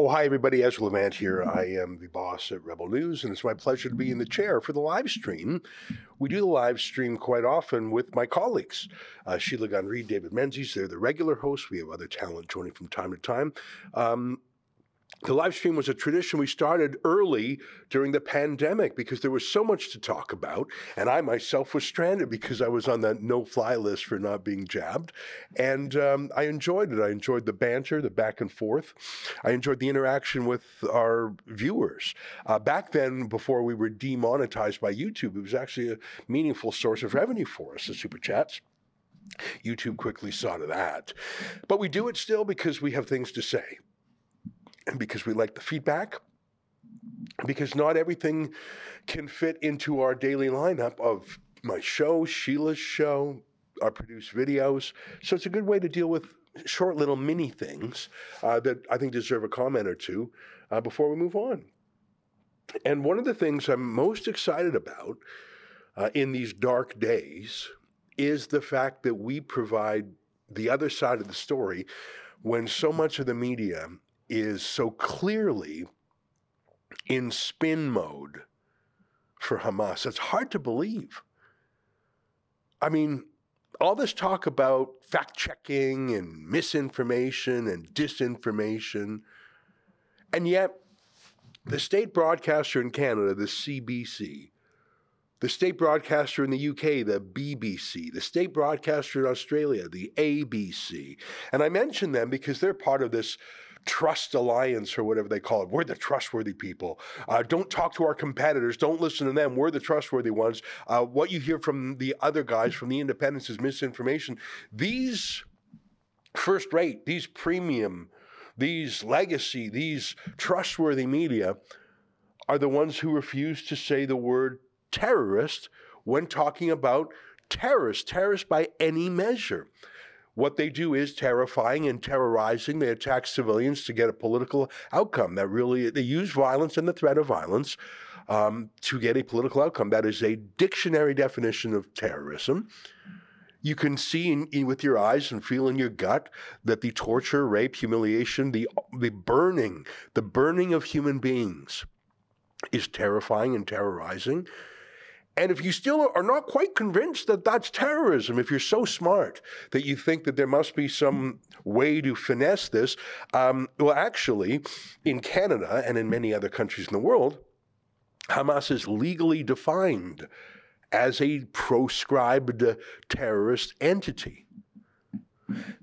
Oh, hi, everybody. Ezra Levant here. I am the boss at Rebel News, and it's my pleasure to be in the chair for the live stream. We do the live stream quite often with my colleagues, uh, Sheila Gunn Reid, David Menzies. They're the regular hosts. We have other talent joining from time to time. Um, the live stream was a tradition we started early during the pandemic because there was so much to talk about. And I myself was stranded because I was on the no fly list for not being jabbed. And um, I enjoyed it. I enjoyed the banter, the back and forth. I enjoyed the interaction with our viewers. Uh, back then, before we were demonetized by YouTube, it was actually a meaningful source of revenue for us, the super chats. YouTube quickly saw to that. But we do it still because we have things to say and because we like the feedback, because not everything can fit into our daily lineup of my show, Sheila's show, our produced videos. So it's a good way to deal with short little mini things uh, that I think deserve a comment or two uh, before we move on. And one of the things I'm most excited about uh, in these dark days is the fact that we provide the other side of the story when so much of the media is so clearly in spin mode for Hamas. It's hard to believe. I mean, all this talk about fact checking and misinformation and disinformation, and yet the state broadcaster in Canada, the CBC, the state broadcaster in the UK, the BBC, the state broadcaster in Australia, the ABC. And I mention them because they're part of this trust alliance or whatever they call it. We're the trustworthy people. Uh, don't talk to our competitors. Don't listen to them. We're the trustworthy ones. Uh, what you hear from the other guys from the independents is misinformation. These first rate, these premium, these legacy, these trustworthy media are the ones who refuse to say the word terrorist when talking about terrorists, terrorists by any measure. What they do is terrifying and terrorizing. They attack civilians to get a political outcome. That really, they use violence and the threat of violence um, to get a political outcome. That is a dictionary definition of terrorism. You can see in, in, with your eyes and feel in your gut that the torture, rape, humiliation, the the burning, the burning of human beings is terrifying and terrorizing. And if you still are not quite convinced that that's terrorism, if you're so smart that you think that there must be some way to finesse this, um, well, actually, in Canada and in many other countries in the world, Hamas is legally defined as a proscribed terrorist entity.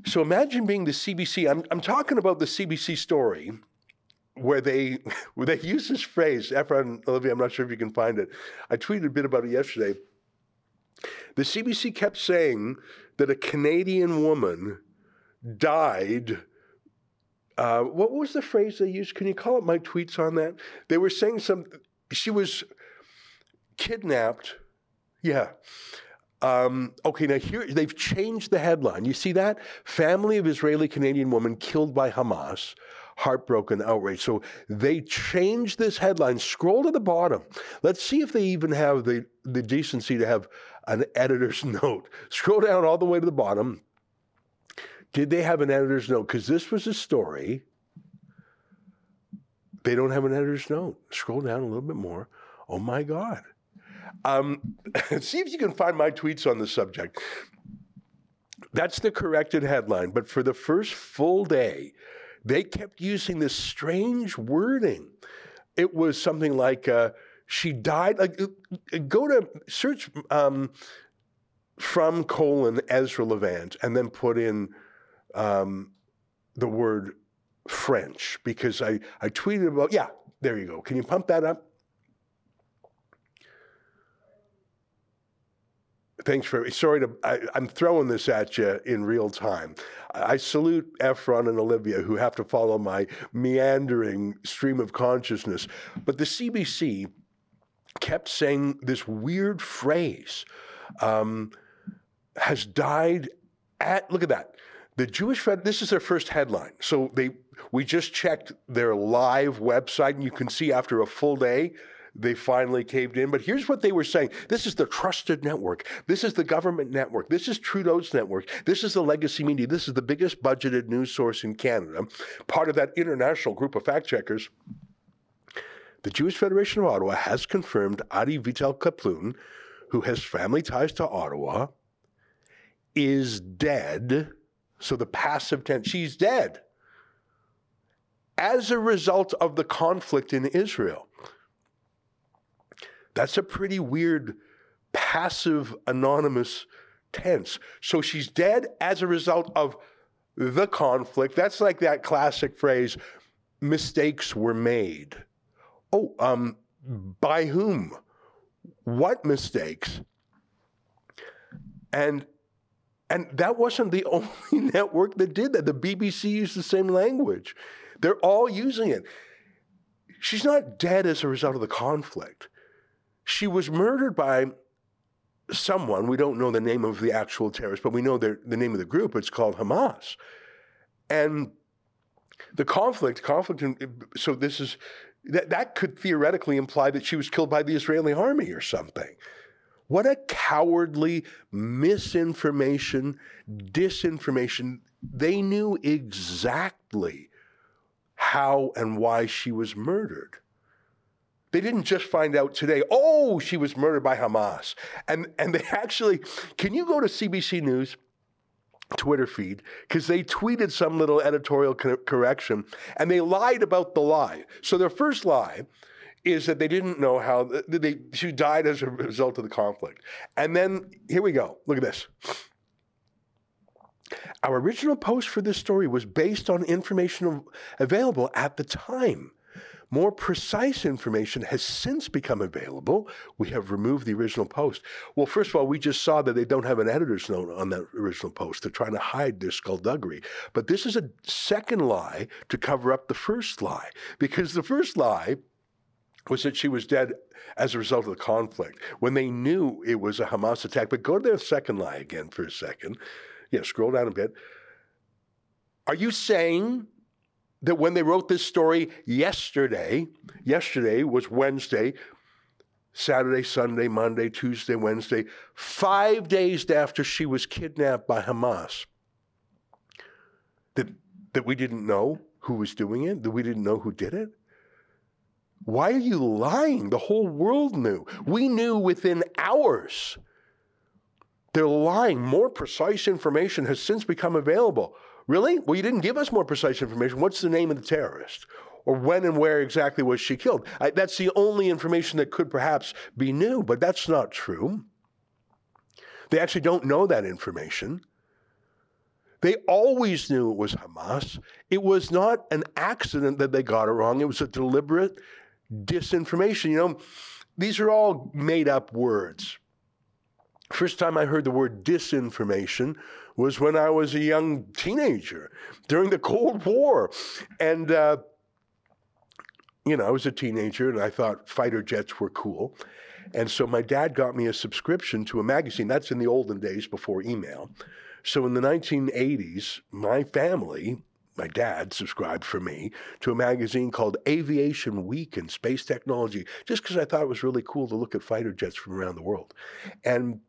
So imagine being the CBC. I'm, I'm talking about the CBC story where they where they use this phrase, Efron Olivia, I'm not sure if you can find it. I tweeted a bit about it yesterday. The CBC kept saying that a Canadian woman died. Uh, what was the phrase they used? Can you call up my tweets on that? They were saying some. She was kidnapped. Yeah. Um, okay, now here they've changed the headline. You see that? Family of Israeli Canadian woman killed by Hamas heartbroken outrage. So they changed this headline. Scroll to the bottom. Let's see if they even have the, the decency to have an editor's note. Scroll down all the way to the bottom. Did they have an editor's note? Because this was a story. They don't have an editor's note. Scroll down a little bit more. Oh my God. Um, see if you can find my tweets on the subject. That's the corrected headline. But for the first full day, they kept using this strange wording. It was something like, uh, she died. Like, go to search um, from colon Ezra Levant and then put in um, the word French because I, I tweeted about, yeah, there you go. Can you pump that up? Thanks for sorry to I, am throwing this at you in real time. I salute Efron and Olivia who have to follow my meandering stream of consciousness. But the CBC kept saying this weird phrase um, has died at look at that. The Jewish Fed this is their first headline. So they we just checked their live website and you can see after a full day they finally caved in. But here's what they were saying this is the trusted network. This is the government network. This is Trudeau's network. This is the legacy media. This is the biggest budgeted news source in Canada, part of that international group of fact checkers. The Jewish Federation of Ottawa has confirmed Adi Vital Kaplun, who has family ties to Ottawa, is dead. So the passive tense, she's dead as a result of the conflict in Israel. That's a pretty weird passive anonymous tense. So she's dead as a result of the conflict. That's like that classic phrase mistakes were made. Oh, um, by whom? What mistakes? And and that wasn't the only network that did that. The BBC used the same language. They're all using it. She's not dead as a result of the conflict. She was murdered by someone. We don't know the name of the actual terrorist, but we know the, name of the group. It's called Hamas. And the conflict, conflict, so this is, that, that could theoretically imply that she was killed by the Israeli army or something. What a cowardly misinformation, disinformation. They knew exactly how and why she was murdered. They didn't just find out today, oh, she was murdered by Hamas. And, and they actually, can you go to CBC News? Twitter feed because they tweeted some little editorial co- correction and they lied about the lie. So their first lie is that they didn't know how they, she died as a result of the conflict. And then here we go. Look at this. Our original post for this story was based on information available at the time. More precise information has since become available. We have removed the original post. Well, first of all, we just saw that they don't have an editor's note on that original post. They're trying to hide their skullduggery. But this is a second lie to cover up the first lie, because the first lie was that she was dead as a result of the conflict when they knew it was a Hamas attack. But go to their second lie again for a second. Yeah, scroll down a bit. Are you saying that when they wrote this story yesterday, yesterday was Wednesday, Saturday, Sunday, Monday, Tuesday, Wednesday, five days after she was kidnapped by Hamas, that, that we didn't know who was doing it, that we didn't know who did it? Why are you lying? The whole world knew. We knew within hours. They're lying. More precise information has since become available. Really? Well, you didn't give us more precise information. What's the name of the terrorist? Or when and where exactly was she killed? I, that's the only information that could perhaps be new, but that's not true. They actually don't know that information. They always knew it was Hamas. It was not an accident that they got it wrong, it was a deliberate disinformation. You know, these are all made up words. First time I heard the word disinformation was when I was a young teenager during the Cold War. And, uh, you know, I was a teenager and I thought fighter jets were cool. And so my dad got me a subscription to a magazine. That's in the olden days before email. So in the 1980s, my family, my dad subscribed for me to a magazine called Aviation Week and Space Technology, just because I thought it was really cool to look at fighter jets from around the world. And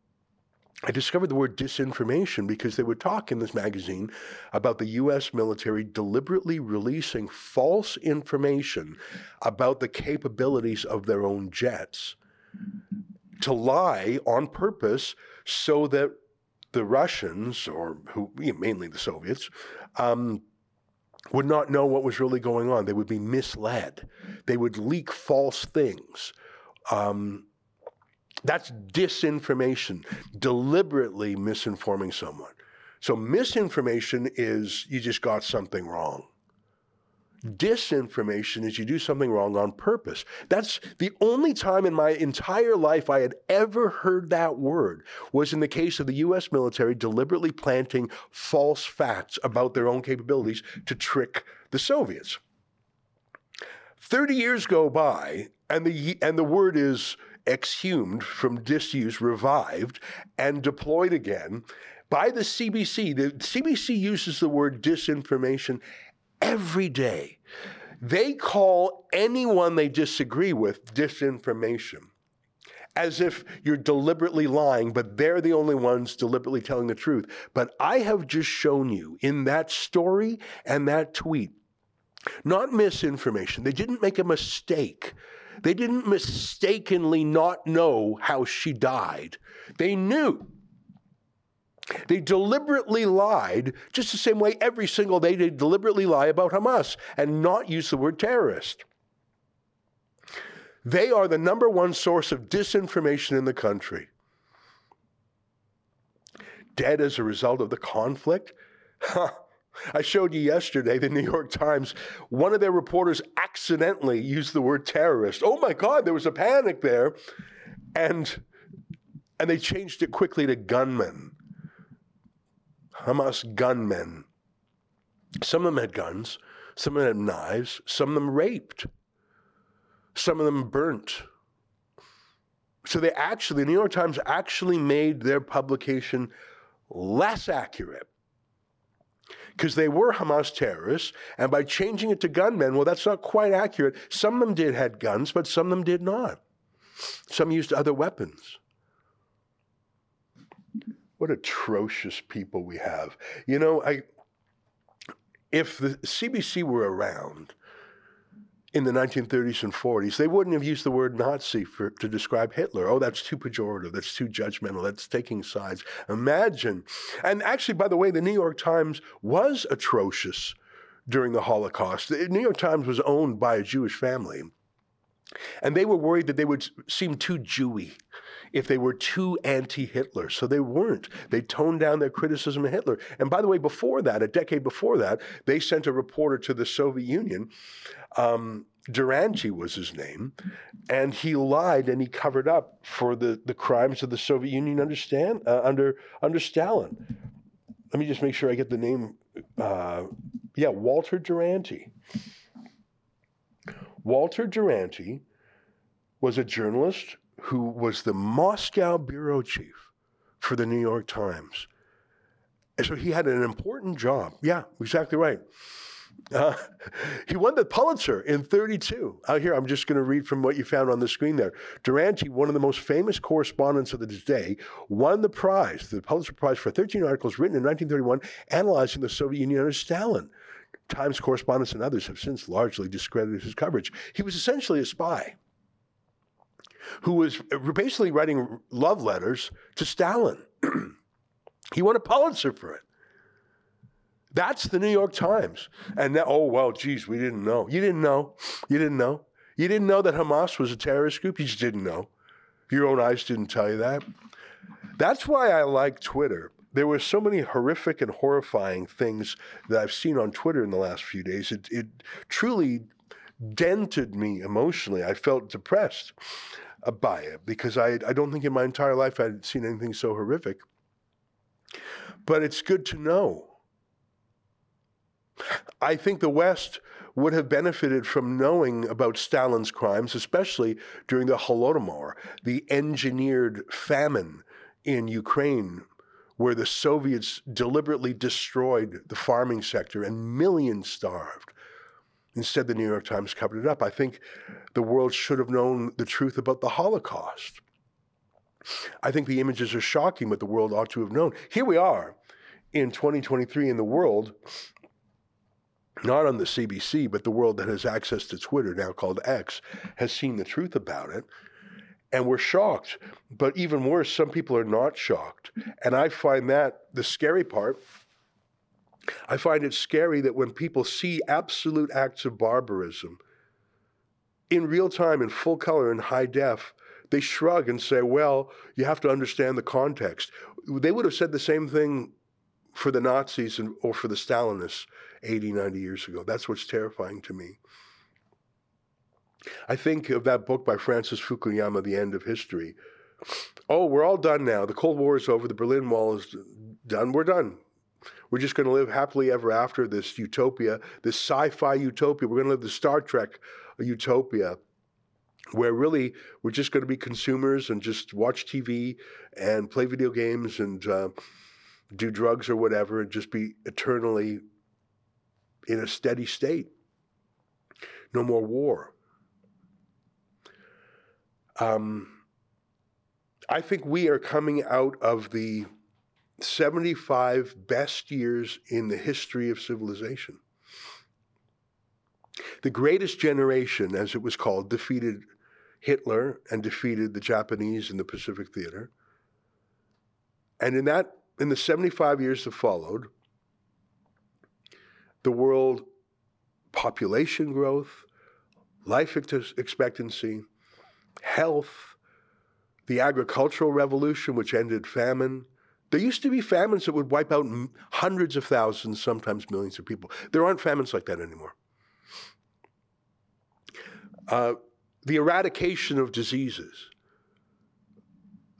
I discovered the word disinformation because they would talk in this magazine about the US military deliberately releasing false information about the capabilities of their own jets to lie on purpose so that the Russians, or who mainly the Soviets, um, would not know what was really going on. They would be misled. They would leak false things. Um, that's disinformation, deliberately misinforming someone. So, misinformation is you just got something wrong. Disinformation is you do something wrong on purpose. That's the only time in my entire life I had ever heard that word was in the case of the US military deliberately planting false facts about their own capabilities to trick the Soviets. 30 years go by and the and the word is exhumed from disuse, revived, and deployed again by the CBC. The CBC uses the word disinformation every day. They call anyone they disagree with disinformation, as if you're deliberately lying, but they're the only ones deliberately telling the truth. But I have just shown you in that story and that tweet, not misinformation. They didn't make a mistake. They didn't mistakenly not know how she died. They knew. They deliberately lied, just the same way every single day they deliberately lie about Hamas and not use the word terrorist. They are the number one source of disinformation in the country. Dead as a result of the conflict? I showed you yesterday, the New York Times, one of their reporters accidentally used the word terrorist. Oh my God, there was a panic there. And, and they changed it quickly to gunmen. Hamas gunmen. Some of them had guns, some of them had knives, some of them raped, some of them burnt. So they actually, the New York Times actually made their publication less accurate because they were Hamas terrorists, and by changing it to gunmen, well, that's not quite accurate. Some of them did had guns, but some of them did not. Some used other weapons. What atrocious people we have. You know, I if the CBC were around, in the 1930s and 40s, they wouldn't have used the word Nazi for, to describe Hitler. Oh, that's too pejorative. That's too judgmental. That's taking sides. Imagine. And actually, by the way, the New York Times was atrocious during the Holocaust. The New York Times was owned by a Jewish family. And they were worried that they would seem too Jewy if they were too anti Hitler. So they weren't. They toned down their criticism of Hitler. And by the way, before that, a decade before that, they sent a reporter to the Soviet Union um, was his name, and he lied and he covered up for the, the crimes of the Soviet Union understand, uh, under, under Stalin. Let me just make sure I get the name. Uh, yeah, Walter Duranty. Walter Duranty was a journalist who was the Moscow bureau chief for the New York Times. And so he had an important job. Yeah, exactly right. Uh, he won the Pulitzer in 32. Out here, I'm just going to read from what you found on the screen there. Duranty, one of the most famous correspondents of the day, won the prize, the Pulitzer Prize, for 13 articles written in 1931 analyzing the Soviet Union under Stalin. Times correspondents and others have since largely discredited his coverage. He was essentially a spy who was basically writing love letters to Stalin. he won a Pulitzer for it. That's the New York Times. And now, oh, well, geez, we didn't know. You didn't know. You didn't know. You didn't know that Hamas was a terrorist group. You just didn't know. Your own eyes didn't tell you that. That's why I like Twitter. There were so many horrific and horrifying things that I've seen on Twitter in the last few days. It, it truly dented me emotionally. I felt depressed uh, by it because I, I don't think in my entire life I'd seen anything so horrific. But it's good to know I think the West would have benefited from knowing about Stalin's crimes, especially during the Holodomor, the engineered famine in Ukraine, where the Soviets deliberately destroyed the farming sector and millions starved. Instead, the New York Times covered it up. I think the world should have known the truth about the Holocaust. I think the images are shocking, but the world ought to have known. Here we are in 2023 in the world not on the CBC, but the world that has access to Twitter, now called X, has seen the truth about it. And we're shocked. But even worse, some people are not shocked. And I find that the scary part. I find it scary that when people see absolute acts of barbarism in real time, in full color, in high def, they shrug and say, well, you have to understand the context. They would have said the same thing for the Nazis and, or for the Stalinists 80, 90 years ago. That's what's terrifying to me. I think of that book by Francis Fukuyama, The End of History. Oh, we're all done now. The Cold War is over. The Berlin Wall is done. We're done. We're just going to live happily ever after this utopia, this sci fi utopia. We're going to live the Star Trek utopia where really we're just going to be consumers and just watch TV and play video games and uh, do drugs or whatever and just be eternally in a steady state. no more war. Um, I think we are coming out of the 75 best years in the history of civilization. The greatest generation, as it was called, defeated Hitler and defeated the Japanese in the Pacific Theater. And in that, in the 75 years that followed, the world population growth, life expectancy, health, the agricultural revolution, which ended famine. There used to be famines that would wipe out hundreds of thousands, sometimes millions of people. There aren't famines like that anymore. Uh, the eradication of diseases,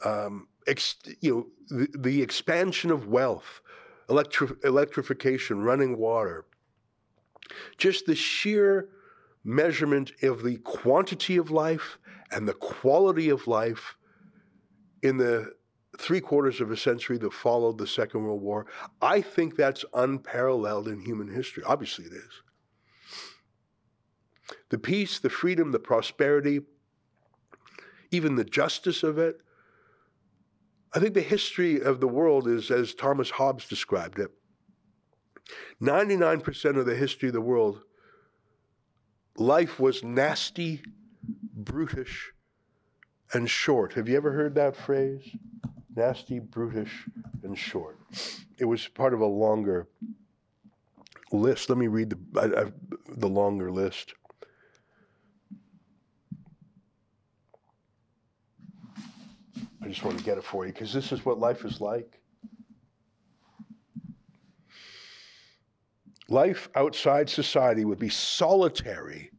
um, ex, you know, the, the, expansion of wealth, electri- electrification, running water, just the sheer measurement of the quantity of life and the quality of life in the three quarters of a century that followed the Second World War, I think that's unparalleled in human history. Obviously, it is. The peace, the freedom, the prosperity, even the justice of it. I think the history of the world is as Thomas Hobbes described it 99% of the history of the world, life was nasty, brutish, and short. Have you ever heard that phrase? Nasty, brutish, and short. It was part of a longer list. Let me read the, I, I, the longer list. I just want to get it for you because this is what life is like. Life outside society would be solitary,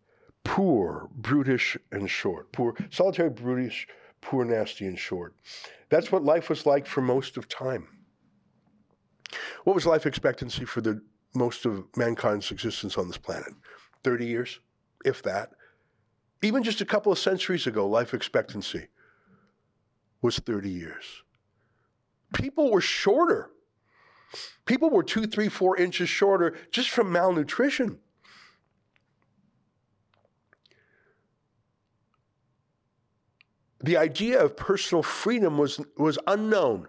poor, brutish, and short. Poor, solitary, brutish, poor, nasty, and short. That's what life was like for most of time. What was life expectancy for the most of mankind's existence on this planet? 30 years, if that. Even just a couple of centuries ago, life expectancy was 30 years. People were shorter People were two, three, four inches shorter just from malnutrition. The idea of personal freedom was, was unknown,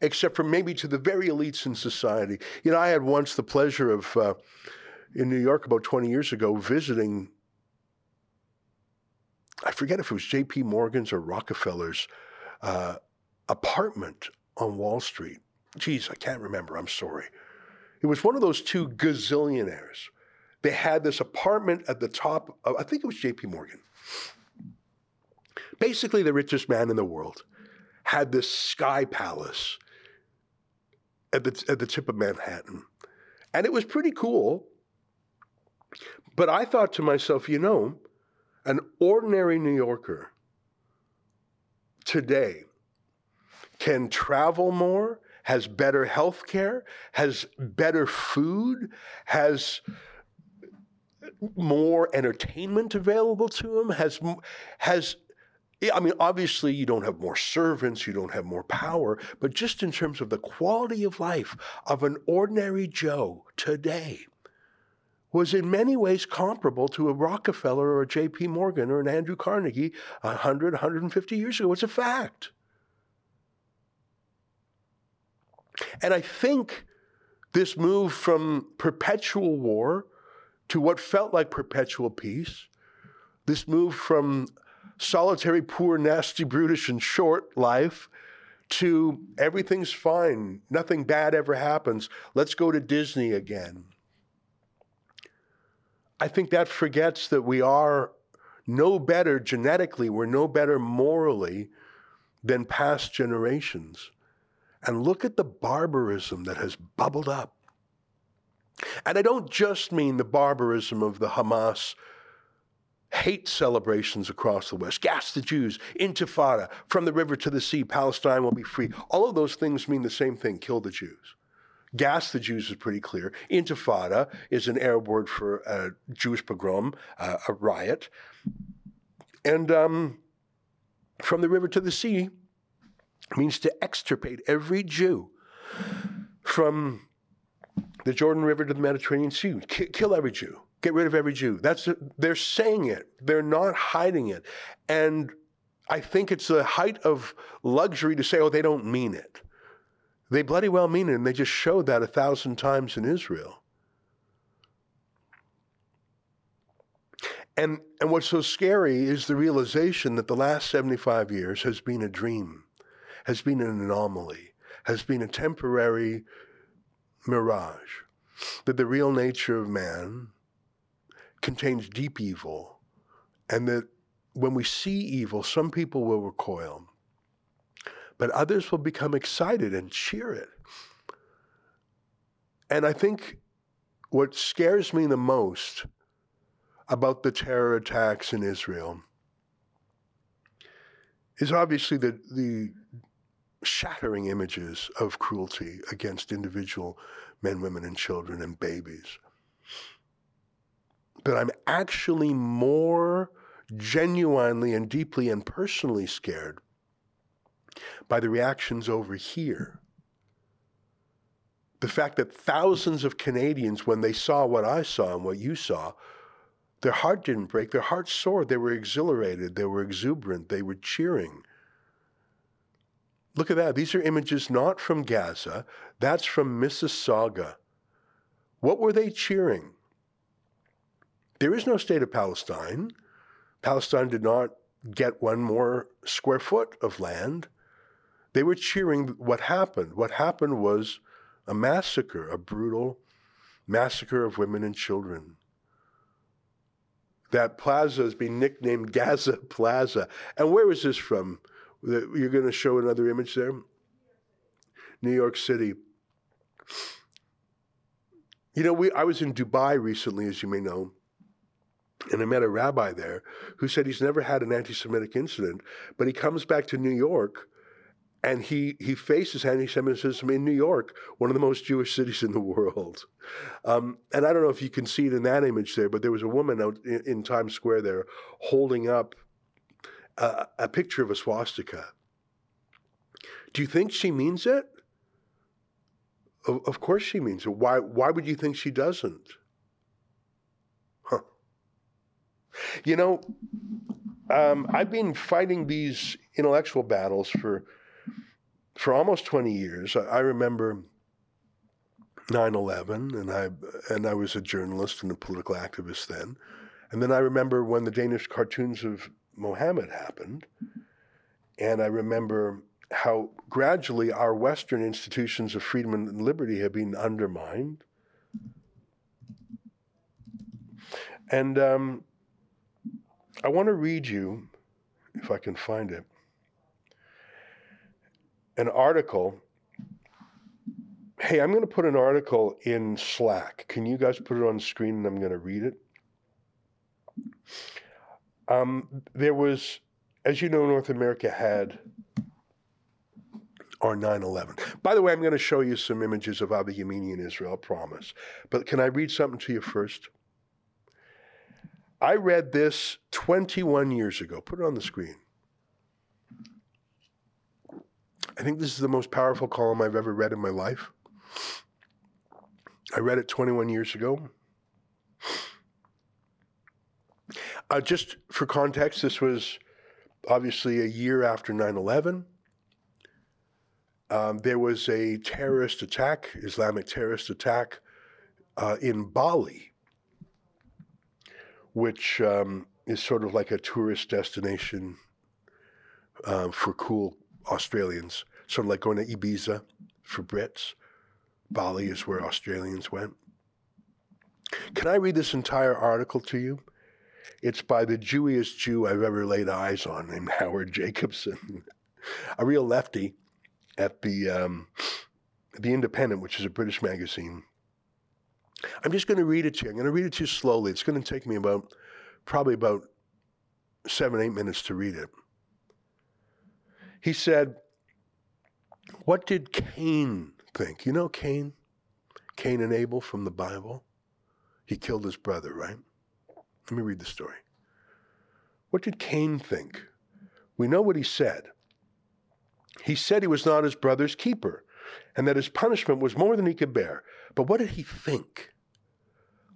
except for maybe to the very elites in society. You know, I had once the pleasure of, uh, in New York about 20 years ago, visiting, I forget if it was J.P. Morgan's or Rockefeller's uh, apartment on Wall Street geez, I can't remember. I'm sorry. It was one of those two gazillionaires. They had this apartment at the top of, I think it was JP Morgan. Basically, the richest man in the world had this sky palace at the, at the tip of Manhattan. And it was pretty cool. But I thought to myself, you know, an ordinary New Yorker today can travel more has better health care, has better food, has more entertainment available to him, has has I mean, obviously, you don't have more servants, you don't have more power, but just in terms of the quality of life of an ordinary Joe today was in many ways comparable to a Rockefeller or a J.P. Morgan or an Andrew Carnegie 100, 150 years ago. It's a fact. And I think this move from perpetual war to what felt like perpetual peace, this move from solitary, poor, nasty, brutish, and short life to everything's fine, nothing bad ever happens, let's go to Disney again. I think that forgets that we are no better genetically, we're no better morally than past generations and look at the barbarism that has bubbled up. And I don't just mean the barbarism of the Hamas hate celebrations across the West. Gas the Jews, Intifada, from the river to the sea, Palestine will be free. All of those things mean the same thing kill the Jews. Gas the Jews is pretty clear. Intifada is an Arab word for a Jewish pogrom, uh, a riot. And um, from the river to the sea, means to extirpate every Jew from the Jordan River to the Mediterranean Sea. kill every Jew. Get rid of every Jew. That's they're saying it. They're not hiding it. And I think it's the height of luxury to say, oh, they don't mean it. They bloody well mean it, and they just showed that a thousand times in Israel. And, and what's so scary is the realization that the last 75 years has been a dream, has been an anomaly, has been a temporary mirage, that the real nature of man contains deep evil, and that when we see evil, some people will recoil, but others will become excited and cheer it. And I think what scares me the most about the terror attacks in Israel is obviously the, the shattering images of cruelty against individual men, women, and children and babies. But I'm actually more genuinely and deeply and personally scared by the reactions over here. The fact that thousands of Canadians, when they saw what I saw and what you saw, their heart didn't break, their heart soared. They were exhilarated, they were exuberant, they were cheering. Look at that. These are images not from Gaza, that's from Mississauga. What were they cheering? There is no state of Palestine. Palestine did not get one more square foot of land. They were cheering what happened. What happened was a massacre, a brutal massacre of women and children. That plaza has been nicknamed Gaza Plaza. And where is this from? You're going to show another image there? New York City. You know, we, I was in Dubai recently, as you may know, and I met a rabbi there who said he's never had an anti Semitic incident, but he comes back to New York and he, he faces anti Semitism in New York, one of the most Jewish cities in the world. Um, and I don't know if you can see it in that image there, but there was a woman out in, in Times Square there holding up a, a picture of a swastika. Do you think she means it? Of, of course she means it. Why, why would you think she doesn't? You know, um, I've been fighting these intellectual battles for for almost 20 years. I, remember 9/11, and I and I was a journalist and a political activist then. And then I remember when the Danish cartoons of Mohammed happened, and I remember how gradually our Western institutions of freedom and liberty have been undermined. And um, I want to read you, if I can find it, an article. Hey, I'm going to put an article in Slack. Can you guys put it on screen and I'm going to read it? Um, there was, as you know, North America had our 9 11. By the way, I'm going to show you some images of Avi Yemini in Israel, I promise. But can I read something to you first? I read this 21 years ago. Put it on the screen. I think this is the most powerful column I've ever read in my life. I read it 21 years ago. Uh, just for context, this was obviously a year after 9 11. Um, there was a terrorist attack, Islamic terrorist attack uh, in Bali which um, is sort of like a tourist destination uh, for cool Australians, sort of like going to Ibiza for Brits. Bali is where Australians went. Can I read this entire article to you? It's by the Jewiest Jew I've ever laid eyes on, named Howard Jacobson, a real lefty at the um, the Independent, which is a British magazine. I'm just going to read it to you. I'm going to read it to you slowly. It's going to take me about probably about seven, eight minutes to read it. He said, What did Cain think? You know Cain? Cain and Abel from the Bible? He killed his brother, right? Let me read the story. What did Cain think? We know what he said. He said he was not his brother's keeper and that his punishment was more than he could bear. But what did he think?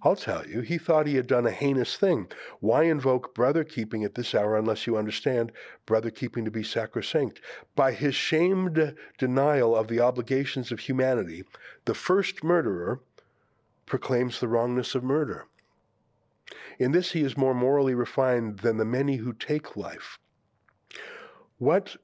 I'll tell you, he thought he had done a heinous thing. Why invoke brother keeping at this hour unless you understand brother keeping to be sacrosanct? By his shamed denial of the obligations of humanity, the first murderer proclaims the wrongness of murder. In this, he is more morally refined than the many who take life. What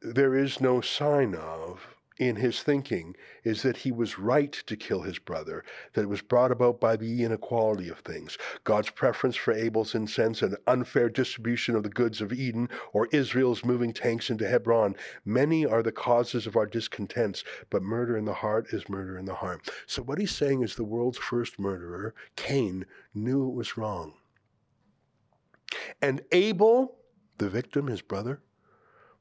there is no sign of in his thinking is that he was right to kill his brother, that it was brought about by the inequality of things. God's preference for Abel's incense, an unfair distribution of the goods of Eden, or Israel's moving tanks into Hebron. Many are the causes of our discontents, but murder in the heart is murder in the heart. So what he's saying is the world's first murderer, Cain, knew it was wrong. And Abel, the victim, his brother,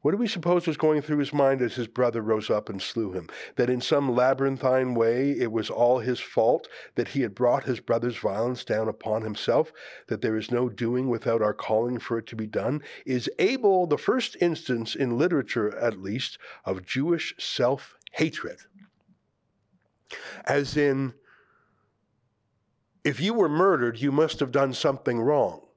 what do we suppose was going through his mind as his brother rose up and slew him? That in some labyrinthine way it was all his fault, that he had brought his brother's violence down upon himself, that there is no doing without our calling for it to be done? Is Abel the first instance in literature, at least, of Jewish self hatred? As in, if you were murdered, you must have done something wrong.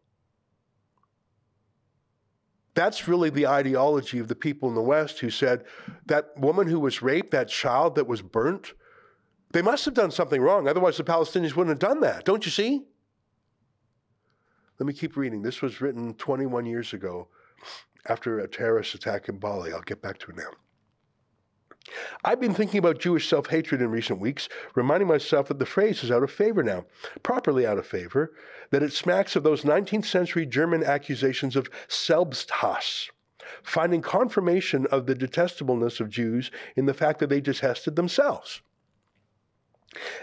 That's really the ideology of the people in the West who said that woman who was raped, that child that was burnt, they must have done something wrong. Otherwise, the Palestinians wouldn't have done that. Don't you see? Let me keep reading. This was written 21 years ago after a terrorist attack in Bali. I'll get back to it now. I've been thinking about Jewish self hatred in recent weeks, reminding myself that the phrase is out of favor now, properly out of favor, that it smacks of those 19th century German accusations of Selbsthass, finding confirmation of the detestableness of Jews in the fact that they detested themselves.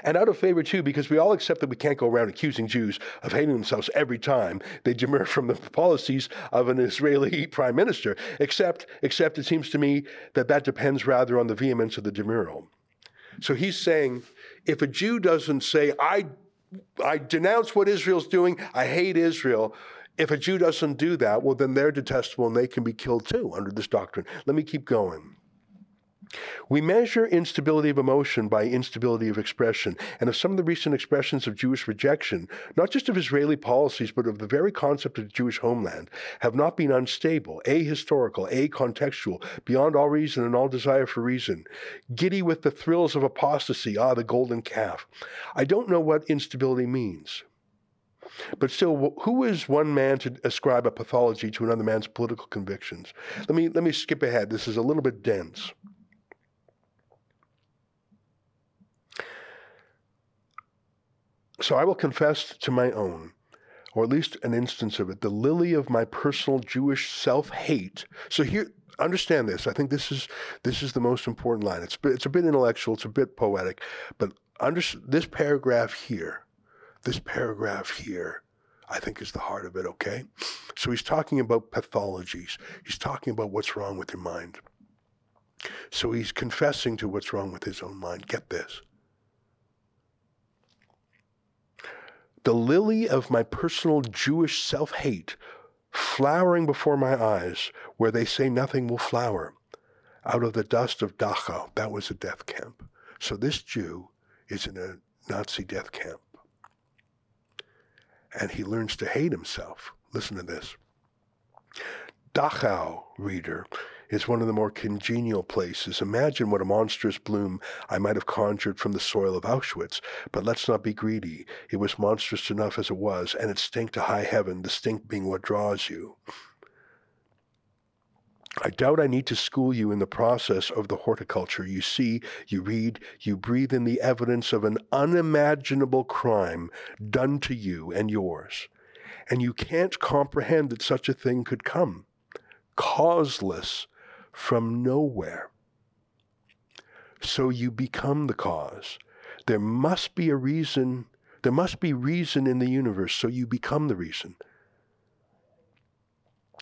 And out of favor, too, because we all accept that we can't go around accusing Jews of hating themselves every time they demur from the policies of an Israeli prime minister, except, except it seems to me that that depends rather on the vehemence of the demurral. So he's saying if a Jew doesn't say, I, I denounce what Israel's doing, I hate Israel, if a Jew doesn't do that, well, then they're detestable and they can be killed too under this doctrine. Let me keep going. We measure instability of emotion by instability of expression. And if some of the recent expressions of Jewish rejection, not just of Israeli policies, but of the very concept of the Jewish homeland, have not been unstable, ahistorical, acontextual, beyond all reason and all desire for reason, giddy with the thrills of apostasy, ah, the golden calf, I don't know what instability means. But still, who is one man to ascribe a pathology to another man's political convictions? Let me, let me skip ahead. This is a little bit dense. So I will confess to my own, or at least an instance of it, the lily of my personal Jewish self-hate. So here, understand this. I think this is this is the most important line. It's it's a bit intellectual, it's a bit poetic, but under, this paragraph here, this paragraph here, I think is the heart of it. Okay, so he's talking about pathologies. He's talking about what's wrong with your mind. So he's confessing to what's wrong with his own mind. Get this. The lily of my personal Jewish self hate flowering before my eyes, where they say nothing will flower. Out of the dust of Dachau, that was a death camp. So this Jew is in a Nazi death camp. And he learns to hate himself. Listen to this. Dachau, reader, is one of the more congenial places. Imagine what a monstrous bloom I might have conjured from the soil of Auschwitz. But let's not be greedy. It was monstrous enough as it was, and it stank to high heaven, the stink being what draws you. I doubt I need to school you in the process of the horticulture. You see, you read, you breathe in the evidence of an unimaginable crime done to you and yours. And you can't comprehend that such a thing could come. Causeless, from nowhere. So you become the cause. There must be a reason, there must be reason in the universe, so you become the reason.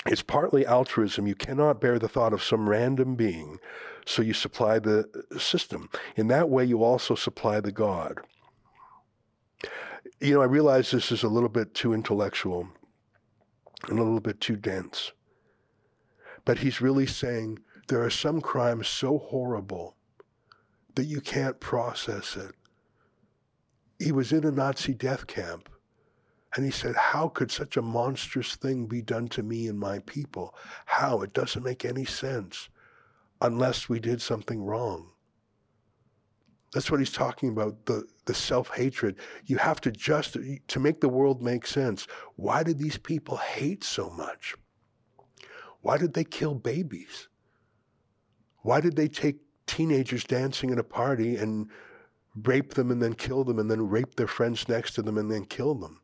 It's partly altruism. You cannot bear the thought of some random being, so you supply the system. In that way, you also supply the God. You know, I realize this is a little bit too intellectual and a little bit too dense. But he's really saying there are some crimes so horrible that you can't process it. he was in a Nazi death camp. And he said, How could such a monstrous thing be done to me and my people? How? It doesn't make any sense unless we did something wrong. That's what he's talking about, the, the self-hatred. You have to just, to make the world make sense, why did these people hate so much? Why did they kill babies? Why did they take teenagers dancing at a party and rape them and then kill them and then rape their friends next to them and then kill them?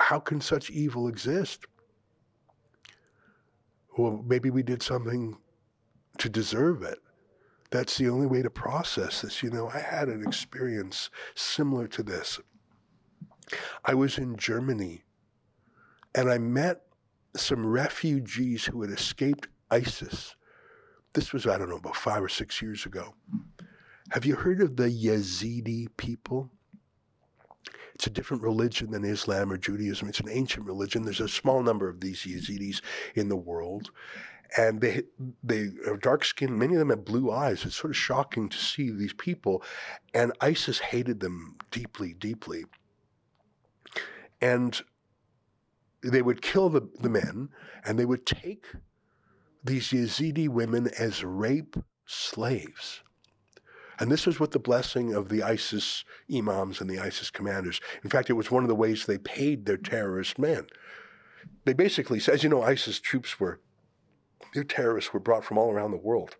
How can such evil exist? Well, maybe we did something to deserve it. That's the only way to process this. You know, I had an experience similar to this. I was in Germany and I met some refugees who had escaped ISIS. This was, I don't know, about five or six years ago. Have you heard of the Yazidi people? It's a different religion than Islam or Judaism. It's an ancient religion. There's a small number of these Yazidis in the world. And they they are dark skinned. Many of them have blue eyes. It's sort of shocking to see these people. And ISIS hated them deeply, deeply. And they would kill the, the men and they would take these Yazidi women as rape slaves. And this was with the blessing of the ISIS imams and the ISIS commanders. In fact, it was one of the ways they paid their terrorist men. They basically, as you know, ISIS troops were, their terrorists were brought from all around the world.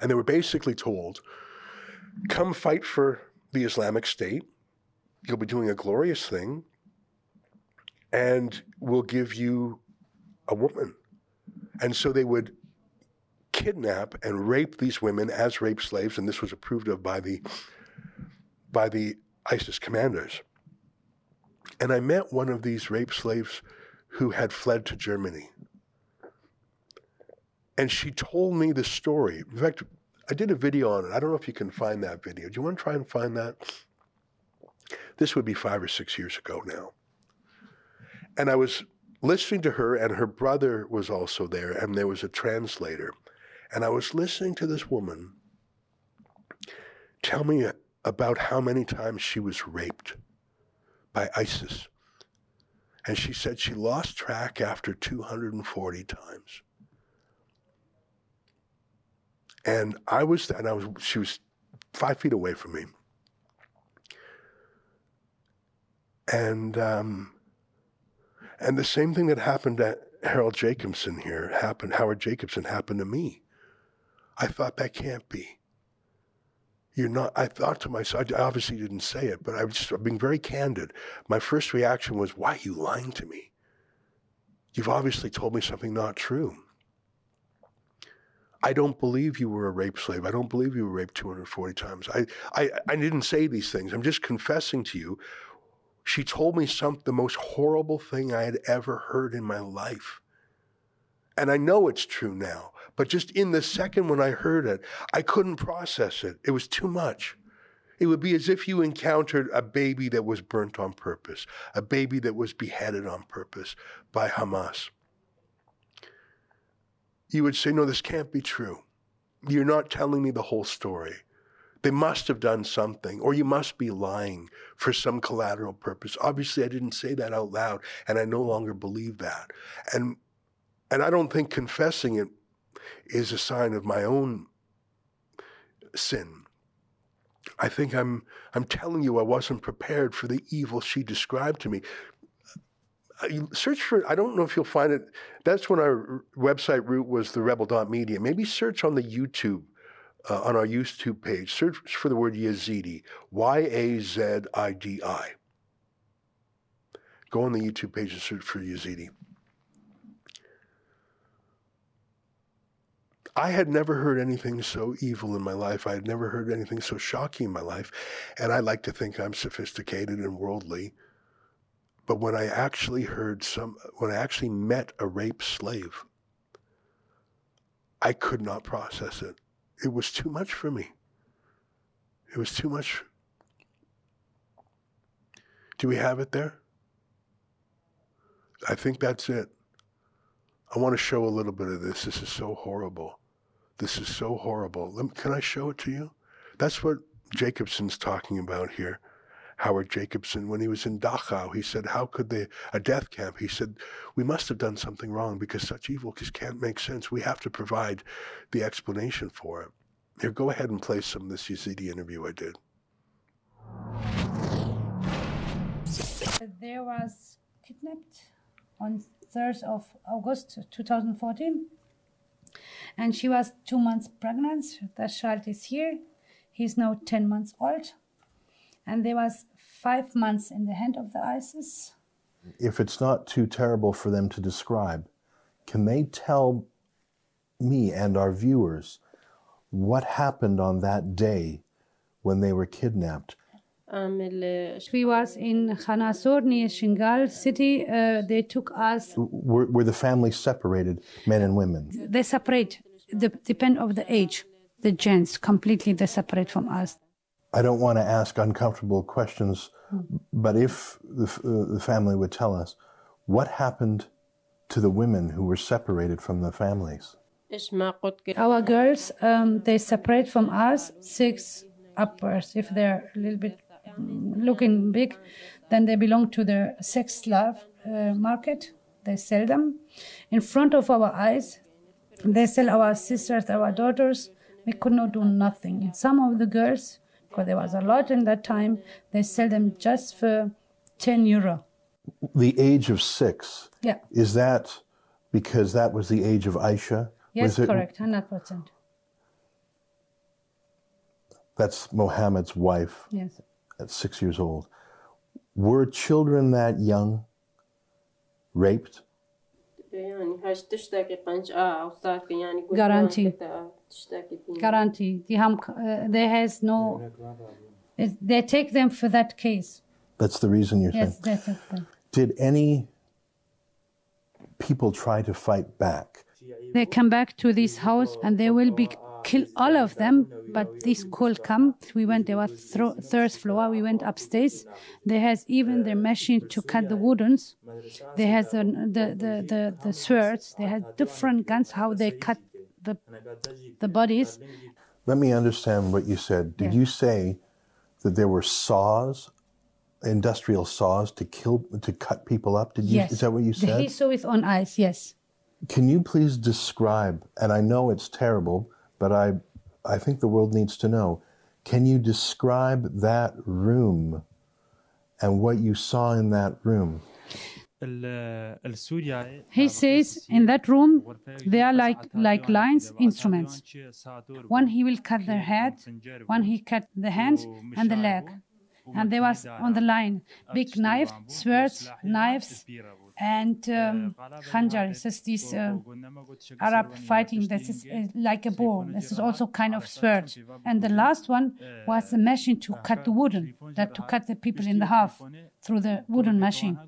And they were basically told, come fight for the Islamic State. You'll be doing a glorious thing. And we'll give you a woman. And so they would kidnap and rape these women as rape slaves, and this was approved of by the by the ISIS commanders. And I met one of these rape slaves who had fled to Germany. And she told me the story. In fact, I did a video on it. I don't know if you can find that video. Do you want to try and find that? This would be five or six years ago now. And I was listening to her, and her brother was also there, and there was a translator. And I was listening to this woman tell me about how many times she was raped by ISIS. And she said she lost track after 240 times. And I was, and I was, she was five feet away from me. And, um, and the same thing that happened to Harold Jacobson here happened, Howard Jacobson happened to me. I thought that can't be. You're not, I thought to myself, I obviously didn't say it, but I was just being very candid. My first reaction was, why are you lying to me? You've obviously told me something not true. I don't believe you were a rape slave. I don't believe you were raped 240 times. I, I, I didn't say these things. I'm just confessing to you. She told me some the most horrible thing I had ever heard in my life. And I know it's true now. But just in the second when I heard it, I couldn't process it. It was too much. It would be as if you encountered a baby that was burnt on purpose, a baby that was beheaded on purpose by Hamas. You would say, No, this can't be true. You're not telling me the whole story. They must have done something, or you must be lying for some collateral purpose. Obviously, I didn't say that out loud, and I no longer believe that. And and I don't think confessing it is a sign of my own sin. I think I'm I'm telling you I wasn't prepared for the evil she described to me. Uh, search for I don't know if you'll find it. That's when our website route was the rebel.media. Maybe search on the YouTube uh, on our YouTube page. Search for the word Yazidi, Y A Z I D I. Go on the YouTube page and search for Yazidi. I had never heard anything so evil in my life. I had never heard anything so shocking in my life. And I like to think I'm sophisticated and worldly. But when I actually heard some, when I actually met a rape slave, I could not process it. It was too much for me. It was too much. Do we have it there? I think that's it. I want to show a little bit of this. This is so horrible. This is so horrible. Can I show it to you? That's what Jacobson's talking about here. Howard Jacobson, when he was in Dachau, he said, How could they, a death camp? He said, We must have done something wrong because such evil just can't make sense. We have to provide the explanation for it. Here, go ahead and play some of this Yazidi interview I did. There was kidnapped on 3rd of August 2014 and she was two months pregnant. The child is here. He's now 10 months old. And there was five months in the hand of the ISIS. If it's not too terrible for them to describe, can they tell me and our viewers what happened on that day when they were kidnapped? We was in Khanasur near Shingal city. Uh, they took us. Were, were the families separated, men and women? They separate, the, depend of the age, the gents completely they separate from us. I don't want to ask uncomfortable questions, but if the, uh, the family would tell us, what happened to the women who were separated from the families? Our girls, um, they separate from us six upwards. If they're a little bit looking big, then they belong to the sex slave uh, market. They sell them in front of our eyes. They sell our sisters, our daughters. We could not do nothing. Some of the girls, because there was a lot in that time, they sell them just for 10 euro. The age of six, Yeah. is that because that was the age of Aisha? Yes, it- correct, 100%. That's Mohammed's wife Yes. at six years old. Were children that young raped? Guarantee. Guarantee. Die haben, uh, there has no, it, they take them for that case. That's the reason you're Yes, saying. that's it. Did any people try to fight back? They come back to this house and they will be kill all of them. But this call come. We went. There was thro- third floor. We went upstairs. They has even their machine to cut the woodens. They has the the the the, the swords. They had different guns. How they cut the the bodies. Let me understand what you said. Did Yeah. you say that there were saws, industrial saws to kill, to cut people up? Did you? Yes. Is that what you said? He saw it on ice. Yes. Can you please describe? And I know it's terrible, but I, I think the world needs to know. Can you describe that room and what you saw in that room? He says in that room they are like like lines, instruments. One he will cut their head, one he cut the hand and the leg. And there was on the line big knife, swords, knives, and um, khanjar. This is this uh, Arab fighting. This is uh, like a bow. This is also kind of sword. And the last one was the machine to cut the wooden, that to cut the people in the half through the wooden machine.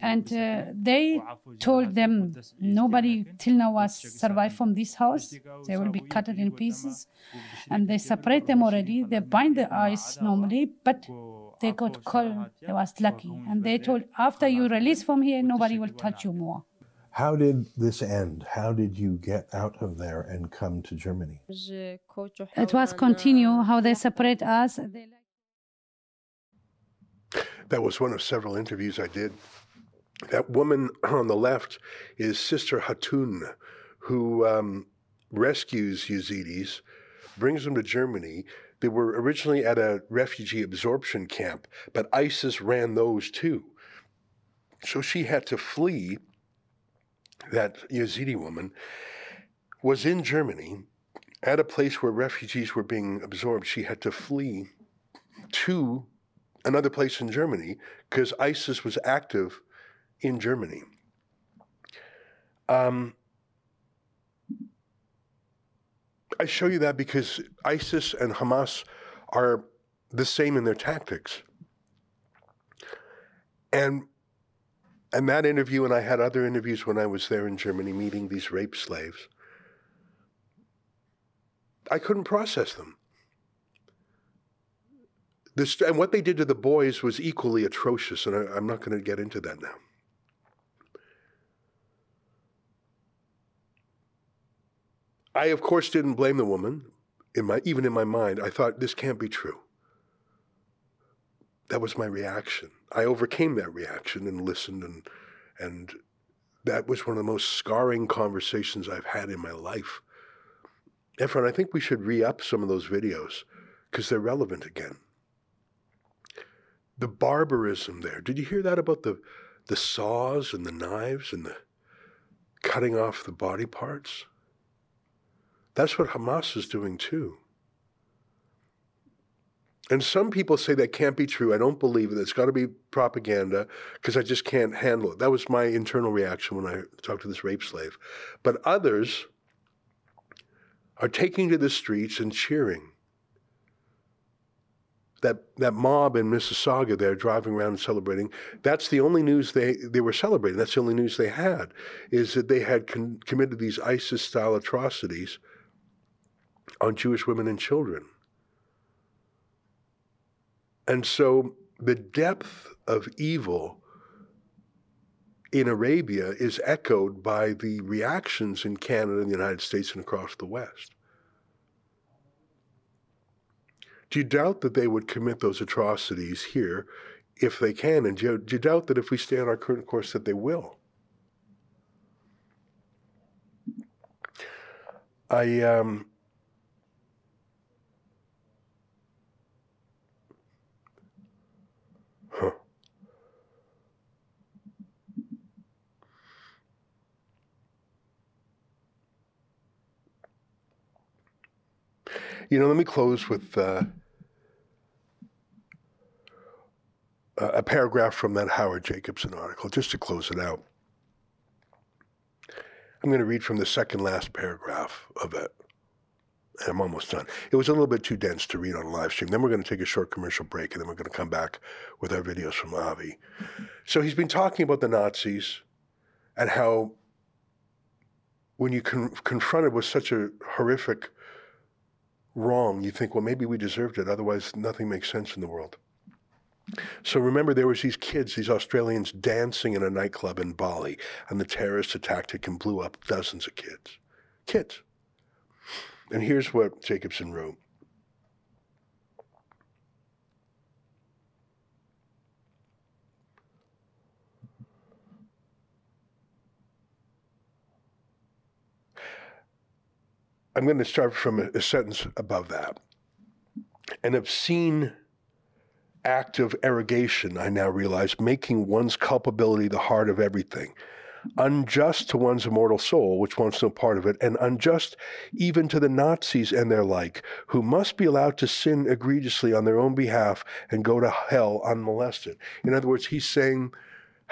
And uh, they told them nobody till now was survived from this house. They will be cut in pieces, and they separate them already. They bind the eyes normally, but they got caught. They was lucky, and they told after you release from here, nobody will touch you more. How did this end? How did you get out of there and come to Germany? It was continue how they separate us. That was one of several interviews I did. That woman on the left is Sister Hatune, who um, rescues Yazidis, brings them to Germany. They were originally at a refugee absorption camp, but ISIS ran those too. So she had to flee. That Yazidi woman was in Germany at a place where refugees were being absorbed. She had to flee to another place in Germany because ISIS was active in Germany. Um, I show you that because ISIS and Hamas are the same in their tactics. And and that interview, and I had other interviews when I was there in Germany meeting these rape slaves. I couldn't process them. This, and what they did to the boys was equally atrocious, and I, I'm not going to get into that now. I, of course, didn't blame the woman. in my even in my mind, I thought this can't be true. That was my reaction. I overcame that reaction and listened and and that was one of the most scarring conversations I've had in my life. Efron, I think we should re-up some of those videos because they're relevant again. The barbarism there. Did you hear that about the the saws and the knives and the cutting off the body parts? That's what Hamas is doing too. And some people say that can't be true. I don't believe it. It's got to be propaganda because I just can't handle it. That was my internal reaction when I talked to this rape slave. But others are taking to the streets and cheering. That, that mob in Mississauga there driving around and celebrating, that's the only news they, they were celebrating. That's the only news they had, is that they had con- committed these ISIS style atrocities on Jewish women and children. And so the depth of evil in Arabia is echoed by the reactions in Canada and the United States and across the West. Do you doubt that they would commit those atrocities here if they can? And do you, do you doubt that if we stay on our current course that they will? I um, You know, let me close with uh, a paragraph from that Howard Jacobson article, just to close it out. I'm going to read from the second last paragraph of it. I'm almost done. It was a little bit too dense to read on a live stream. Then we're going to take a short commercial break, and then we're going to come back with our videos from Avi. So he's been talking about the Nazis and how when you con- confronted with such a horrific wrong, you think, well, maybe we deserved it. Otherwise, nothing makes sense in the world. So remember, there was these kids, these Australians, dancing in a nightclub in Bali, and the terrorists attacked it and blew up dozens of kids. Kids. And here's what Jacobson wrote. I'm going to start from a, a sentence above that. An obscene act of arrogation, I now realize, making one's culpability the heart of everything. Unjust to one's immortal soul, which wants no part of it, and unjust even to the Nazis and their like, who must be allowed to sin egregiously on their own behalf and go to hell unmolested. In other words, he's saying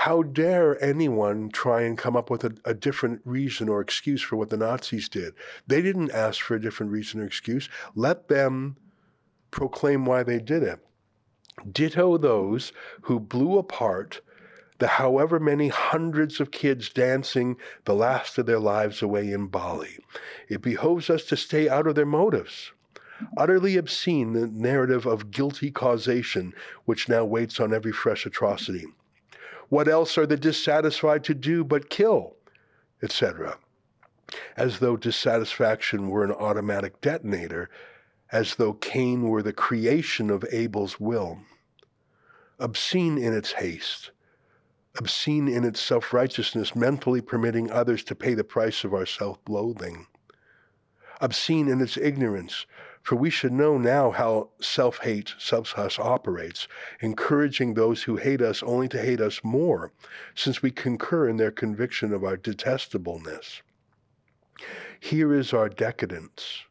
how dare anyone try and come up with a, a, different reason or excuse for what the Nazis did? They didn't ask for a different reason or excuse. Let them proclaim why they did it. Ditto those who blew apart the however many hundreds of kids dancing the last of their lives away in Bali. It behoves us to stay out of their motives. Utterly obscene the narrative of guilty causation which now waits on every fresh atrocity. What else are the dissatisfied to do but kill, etc.? As though dissatisfaction were an automatic detonator, as though Cain were the creation of Abel's will. Obscene in its haste, obscene in its self righteousness, mentally permitting others to pay the price of our self loathing. Obscene in its ignorance, for we should know now how self hate, hus operates, encouraging those who hate us only to hate us more, since we concur in their conviction of our detestableness. Here is our decadence.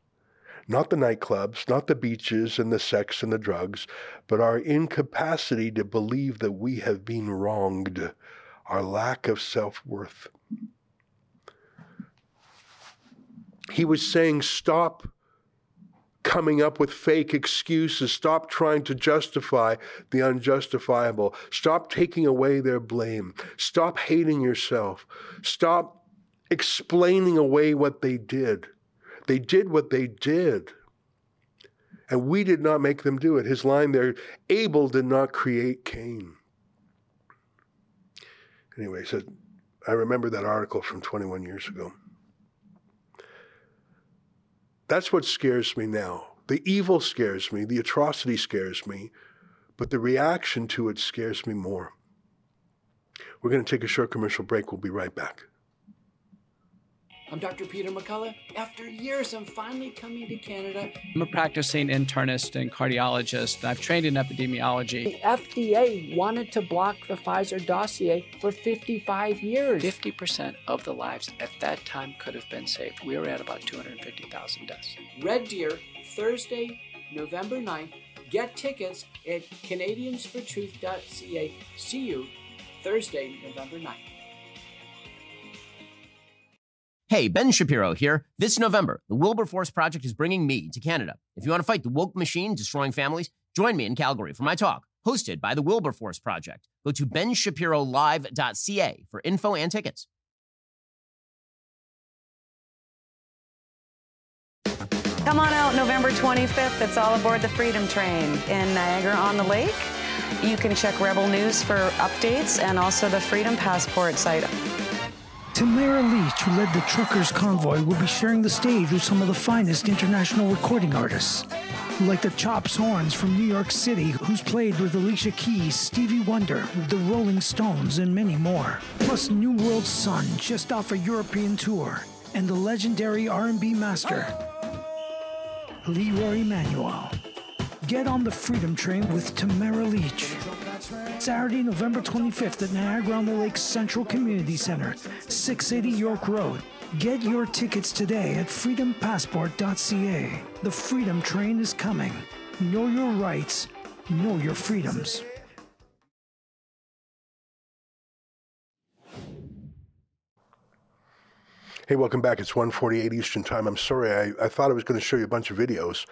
Not the nightclubs, not the beaches and the sex and the drugs, but our incapacity to believe that we have been wronged, our lack of self worth. He was saying, Stop coming up with fake excuses. Stop trying to justify the unjustifiable. Stop taking away their blame. Stop hating yourself. Stop explaining away what they did. They did what they did. And we did not make them do it. His line there Abel did not create Cain. Anyway, so I remember that article from 21 years ago. That's what scares me now. The evil scares me, the atrocity scares me, but the reaction to it scares me more. We're going to take a short commercial break. We'll be right back. I'm Dr. Peter McCullough. After years, I'm finally coming to Canada. I'm a practicing internist and cardiologist. I've trained in epidemiology. The FDA wanted to block the Pfizer dossier for 55 years. 50% of the lives at that time could have been saved. We were at about 250,000 deaths. Red Deer, Thursday, November 9th. Get tickets at CanadiansForTruth.ca. See you Thursday, November 9th. Hey, Ben Shapiro here. This November, the Wilberforce Project is bringing me to Canada. If you want to fight the woke machine destroying families, join me in Calgary for my talk, hosted by the Wilberforce Project. Go to benshapirolive.ca for info and tickets. Come on out November 25th. It's all aboard the Freedom Train in Niagara on the Lake. You can check Rebel News for updates and also the Freedom Passport site. Tamara Lich, who led the Truckers Convoy, will be sharing the stage with some of the finest international recording artists. Like the Chops Horns from New York City, who's played with Alicia Keys, Stevie Wonder, the Rolling Stones, and many more. Plus New World Sun, just off a European tour, and the legendary R&B master, Leroy Emmanuel. Get on the Freedom Train with Tamara Lich. Saturday, November 25th at Niagara on the Lake Central Community Center, 680 York Road. Get your tickets today at freedompassport.ca. The Freedom Train is coming. Know your rights, know your freedoms. Hey, welcome back. It's 1:48 Eastern Time. I'm sorry, I, I thought I was going to show you a bunch of videos,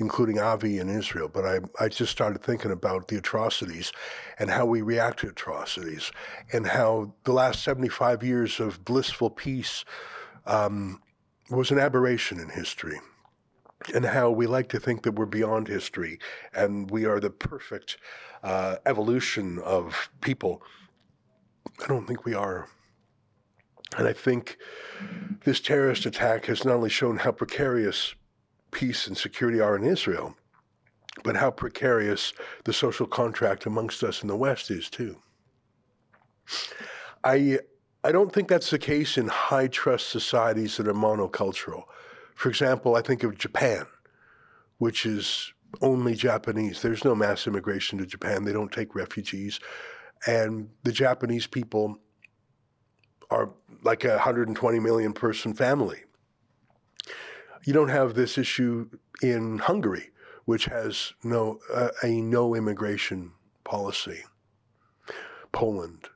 including Avi in Israel, but I, I just started thinking about the atrocities and how we react to atrocities and how the last 75 years of blissful peace um, was an aberration in history. And how we like to think that we're beyond history and we are the perfect uh, evolution of people. I don't think we are. And I think this terrorist attack has not only shown how precarious peace and security are in Israel, but how precarious the social contract amongst us in the West is too. I I don't think that's the case in high trust societies that are monocultural. For example, I think of Japan, which is only Japanese. There's no mass immigration to Japan. They don't take refugees. And the Japanese people are like a 120 million person family. You don't have this issue in Hungary, which has no uh, a no immigration policy. Poland.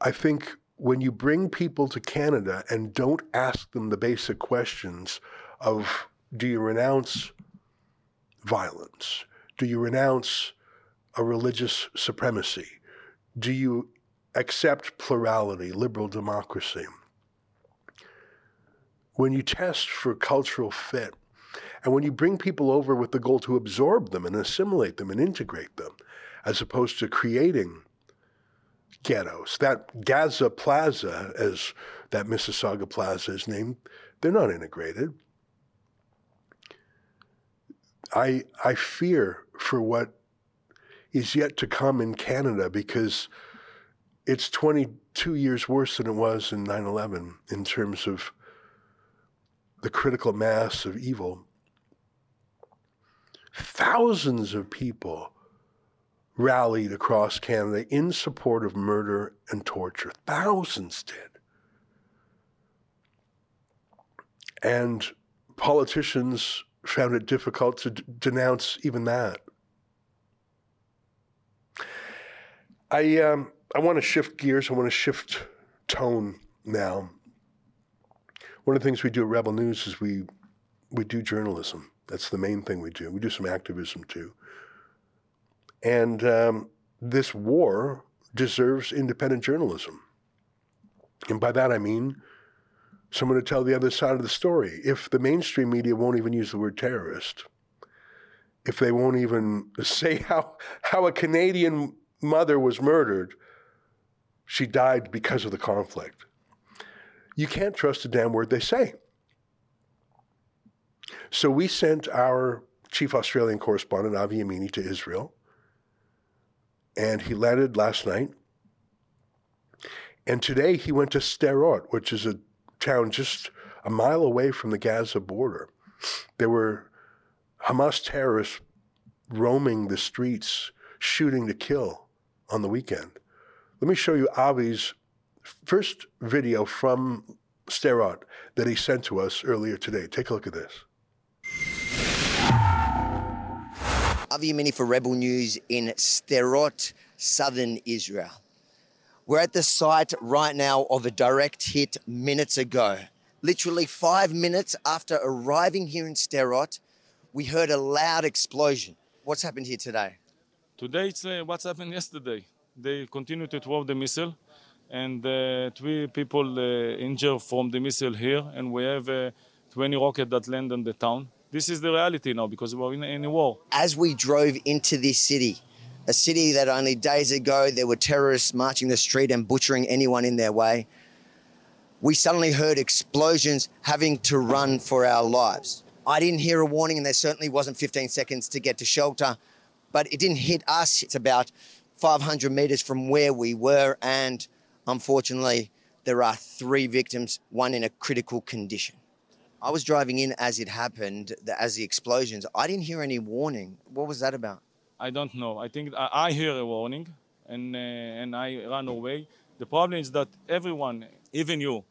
I think when you bring people to Canada and don't ask them the basic questions of do you renounce violence? Do you renounce a religious supremacy? Do you accept plurality, liberal democracy? When you test for cultural fit, and when you bring people over with the goal to absorb them and assimilate them and integrate them, as opposed to creating ghettos. That Gaza Plaza, as that Mississauga Plaza is named, they're not integrated. I I fear for what is yet to come in Canada because it's 22 years worse than it was in 9/11 in terms of the critical mass of evil. Thousands of people rallied across Canada in support of murder and torture. Thousands did. And politicians found it difficult to d- denounce even that. I um, I want to shift gears. I want to shift tone now. One of the things we do at Rebel News is we we do journalism. That's the main thing we do. We do some activism too. And um, this war deserves independent journalism. And by that I mean someone to tell the other side of the story. If the mainstream media won't even use the word terrorist, if they won't even say how, how a Canadian mother was murdered, she died because of the conflict. You can't trust a damn word they say. So we sent our chief Australian correspondent, Avi Yemini, to Israel, and he landed last night. And today he went to Sderot, which is a town just a mile away from the Gaza border. There were Hamas terrorists roaming the streets, shooting to kill on the weekend. Let me show you Avi's first video from Sderot that he sent to us earlier today. Take a look at this. Avi Yemini for Rebel News in Sderot, southern Israel. We're at the site right now of a direct hit minutes ago. Literally five minutes after arriving here in Sderot, we heard a loud explosion. What's happened here today? Today, it's uh, what's happened yesterday. They continue to throw the missile, and uh, three people uh, injured from the missile here, and we have uh, 20 rockets that land on the town. This is the reality now because we're in, in a war. As we drove into this city, a city that only days ago there were terrorists marching the street and butchering anyone in their way, we suddenly heard explosions having to run for our lives. I didn't hear a warning, and there certainly wasn't 15 seconds to get to shelter, but it didn't hit us. It's about 500 meters from where we were, and unfortunately, there are three victims, one in a critical condition. I was driving in as it happened, as the explosions. I didn't hear any warning. What was that about? I don't know. I think I, hear a warning, and uh, and I run away. The problem is that everyone, even you,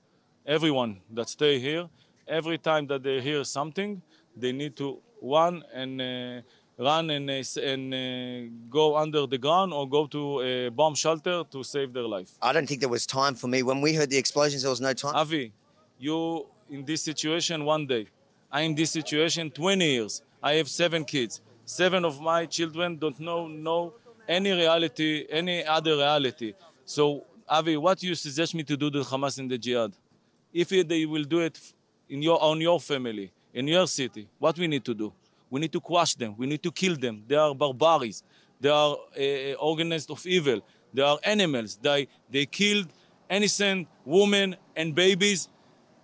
everyone that stay here, every time that they hear something, they need to run and uh, run and, uh, and uh, go under the ground or go to a bomb shelter to save their life. I don't think there was time for me. When we heard the explosions, there was no time. Avi, you in this situation one day. I am in this situation 20 years. I have seven kids. Seven of my children don't know know any reality, any other reality. So, Avi, what do you suggest me to do to Hamas in the jihad? If they will do it in your on your family, in your city, what we need to do? We need to crush them. We need to kill them. They are barbaries. They are uh, organized of evil. They are animals. They they killed innocent women and babies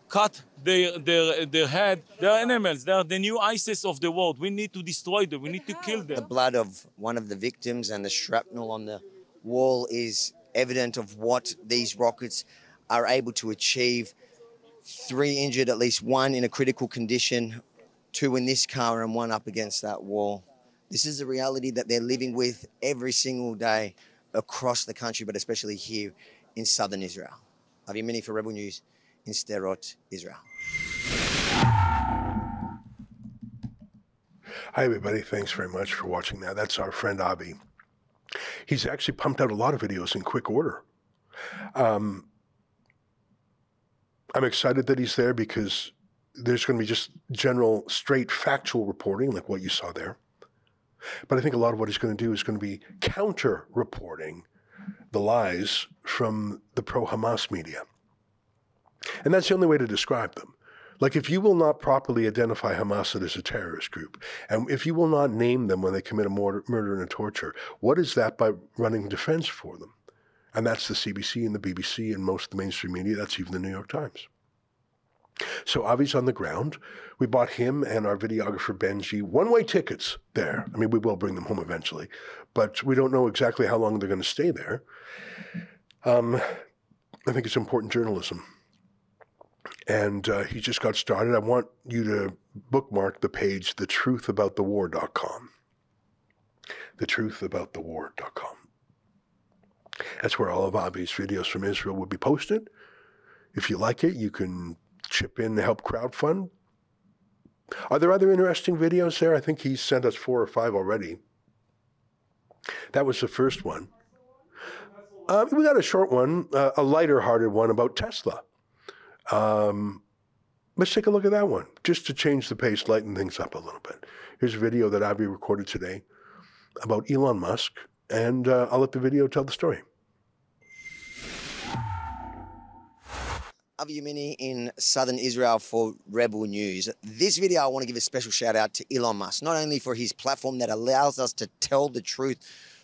cut their, their, their head. They are animals. They are the new ISIS of the world. We need to destroy them. We need to kill them. The blood of one of the victims and the shrapnel on the wall is evident of what these rockets are able to achieve. Three injured, at least one in a critical condition, two in this car, and one up against that wall. This is the reality that they're living with every single day across the country, but especially here in southern Israel. Avi Yemini for Rebel News in Sderot, Israel. Hi, everybody. Thanks very much for watching that. That's our friend Avi. He's actually pumped out a lot of videos in quick order. Um, I'm excited that he's there because there's going to be just general, straight, factual reporting, like what you saw there. But I think a lot of what he's going to do is going to be counter reporting the lies from the pro Hamas media. And that's the only way to describe them. Like, if you will not properly identify Hamas as a terrorist group, and if you will not name them when they commit a murder, murder and a torture, what is that by running defense for them? And that's the CBC and the BBC and most of the mainstream media. That's even the New York Times. So Avi's on the ground. We bought him and our videographer Benji one-way tickets there. I mean, we will bring them home eventually, but we don't know exactly how long they're going to stay there. Um, I think it's important journalism and uh, he just got started. I want you to bookmark the page, thetruthaboutthewar.com. Thetruthaboutthewar.com. That's where all of Avi's videos from Israel will be posted. If you like it, you can chip in to help crowdfund. Are there other interesting videos there? I think he sent us four or five already. That was the first one. Uh, we got a short one, uh, a lighter hearted one about Tesla. Um, let's take a look at that one, just to change the pace, lighten things up a little bit. Here's a video that Avi recorded today about Elon Musk, and uh, I'll let the video tell the story. Avi Yemini in southern Israel for Rebel News. This video, I want to give a special shout out to Elon Musk, not only for his platform that allows us to tell the truth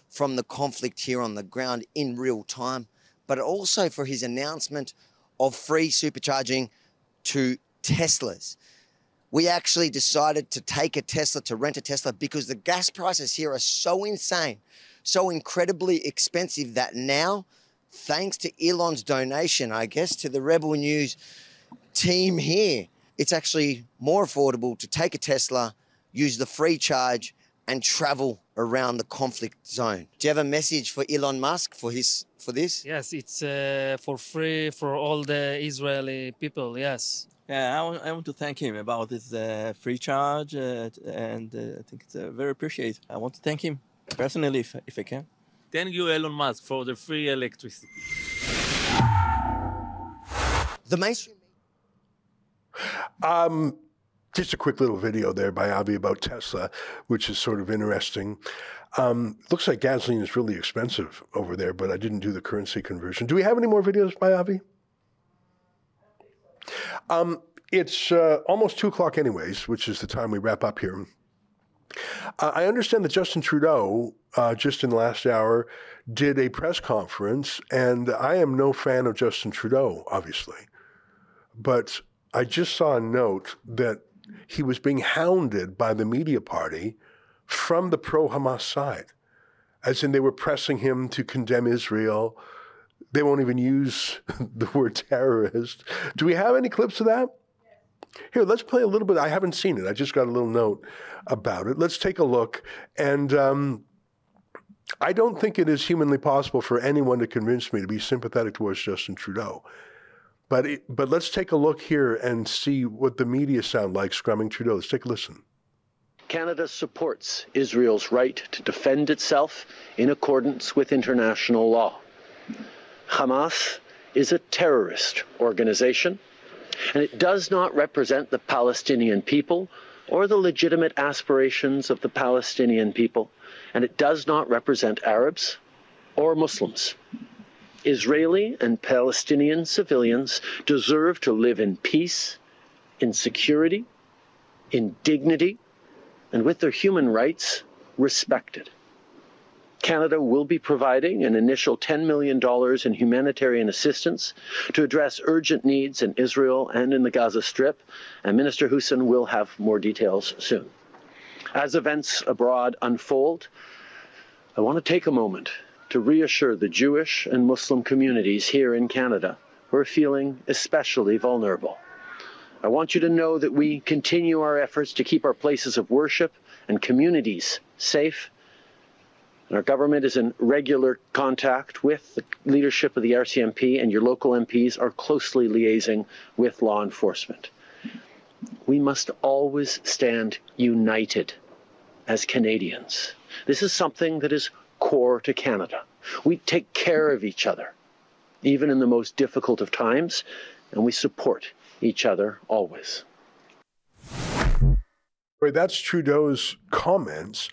from the conflict here on the ground in real time, but also for his announcement of free supercharging to Teslas. we actually decided to take a Tesla, to rent a Tesla, because the gas prices here are so insane, so incredibly expensive that now, thanks to Elon's donation, I guess, to the Rebel News team here, it's actually more affordable to take a Tesla, use the free charge, and travel around the conflict zone. Do you have a message for Elon Musk for his for this? Yes, it's uh, for free for all the Israeli people. Yes. Yeah, I want, I want to thank him about this uh, free charge, uh, and uh, I think it's uh, very appreciated. I want to thank him personally, if, if I can. Thank you, Elon Musk, for the free electricity. The mainstream. Um, just a quick little video there by Avi about Tesla, which is sort of interesting. Um, looks like gasoline is really expensive over there, but I didn't do the currency conversion. Do we have any more videos by Avi? Um, it's uh, almost two o'clock, anyways, which is the time we wrap up here. I understand that Justin Trudeau, uh, just in the last hour, did a press conference, and I am no fan of Justin Trudeau, obviously. But I just saw a note that he was being hounded by the media party from the pro Hamas side, as in they were pressing him to condemn Israel. They won't even use the word terrorist. Do we have any clips of that? Here, let's play a little bit. I haven't seen it. I just got a little note about it. Let's take a look. And um, I don't think it is humanly possible for anyone to convince me to be sympathetic towards Justin Trudeau. But it, but let's take a look here and see what the media sound like scrumming Trudeau. Let's take a listen. Canada supports Israel's right to defend itself in accordance with international law. Hamas is a terrorist organization, and it does not represent the Palestinian people or the legitimate aspirations of the Palestinian people, and it does not represent Arabs or Muslims. Israeli and Palestinian civilians deserve to live in peace, in security, in dignity, and with their human rights respected. Canada will be providing an initial $10 million in humanitarian assistance to address urgent needs in Israel and in the Gaza Strip, and Minister Hussen will have more details soon. As events abroad unfold, I want to take a moment to reassure the Jewish and Muslim communities here in Canada who are feeling especially vulnerable. I want you to know that we continue our efforts to keep our places of worship and communities safe. Our government is in regular contact with the leadership of the RCMP, and your local MPs are closely liaising with law enforcement. We must always stand united as Canadians. This is something that is core to Canada. We take care of each other, even in the most difficult of times, and we support each other always. That's Trudeau's comments.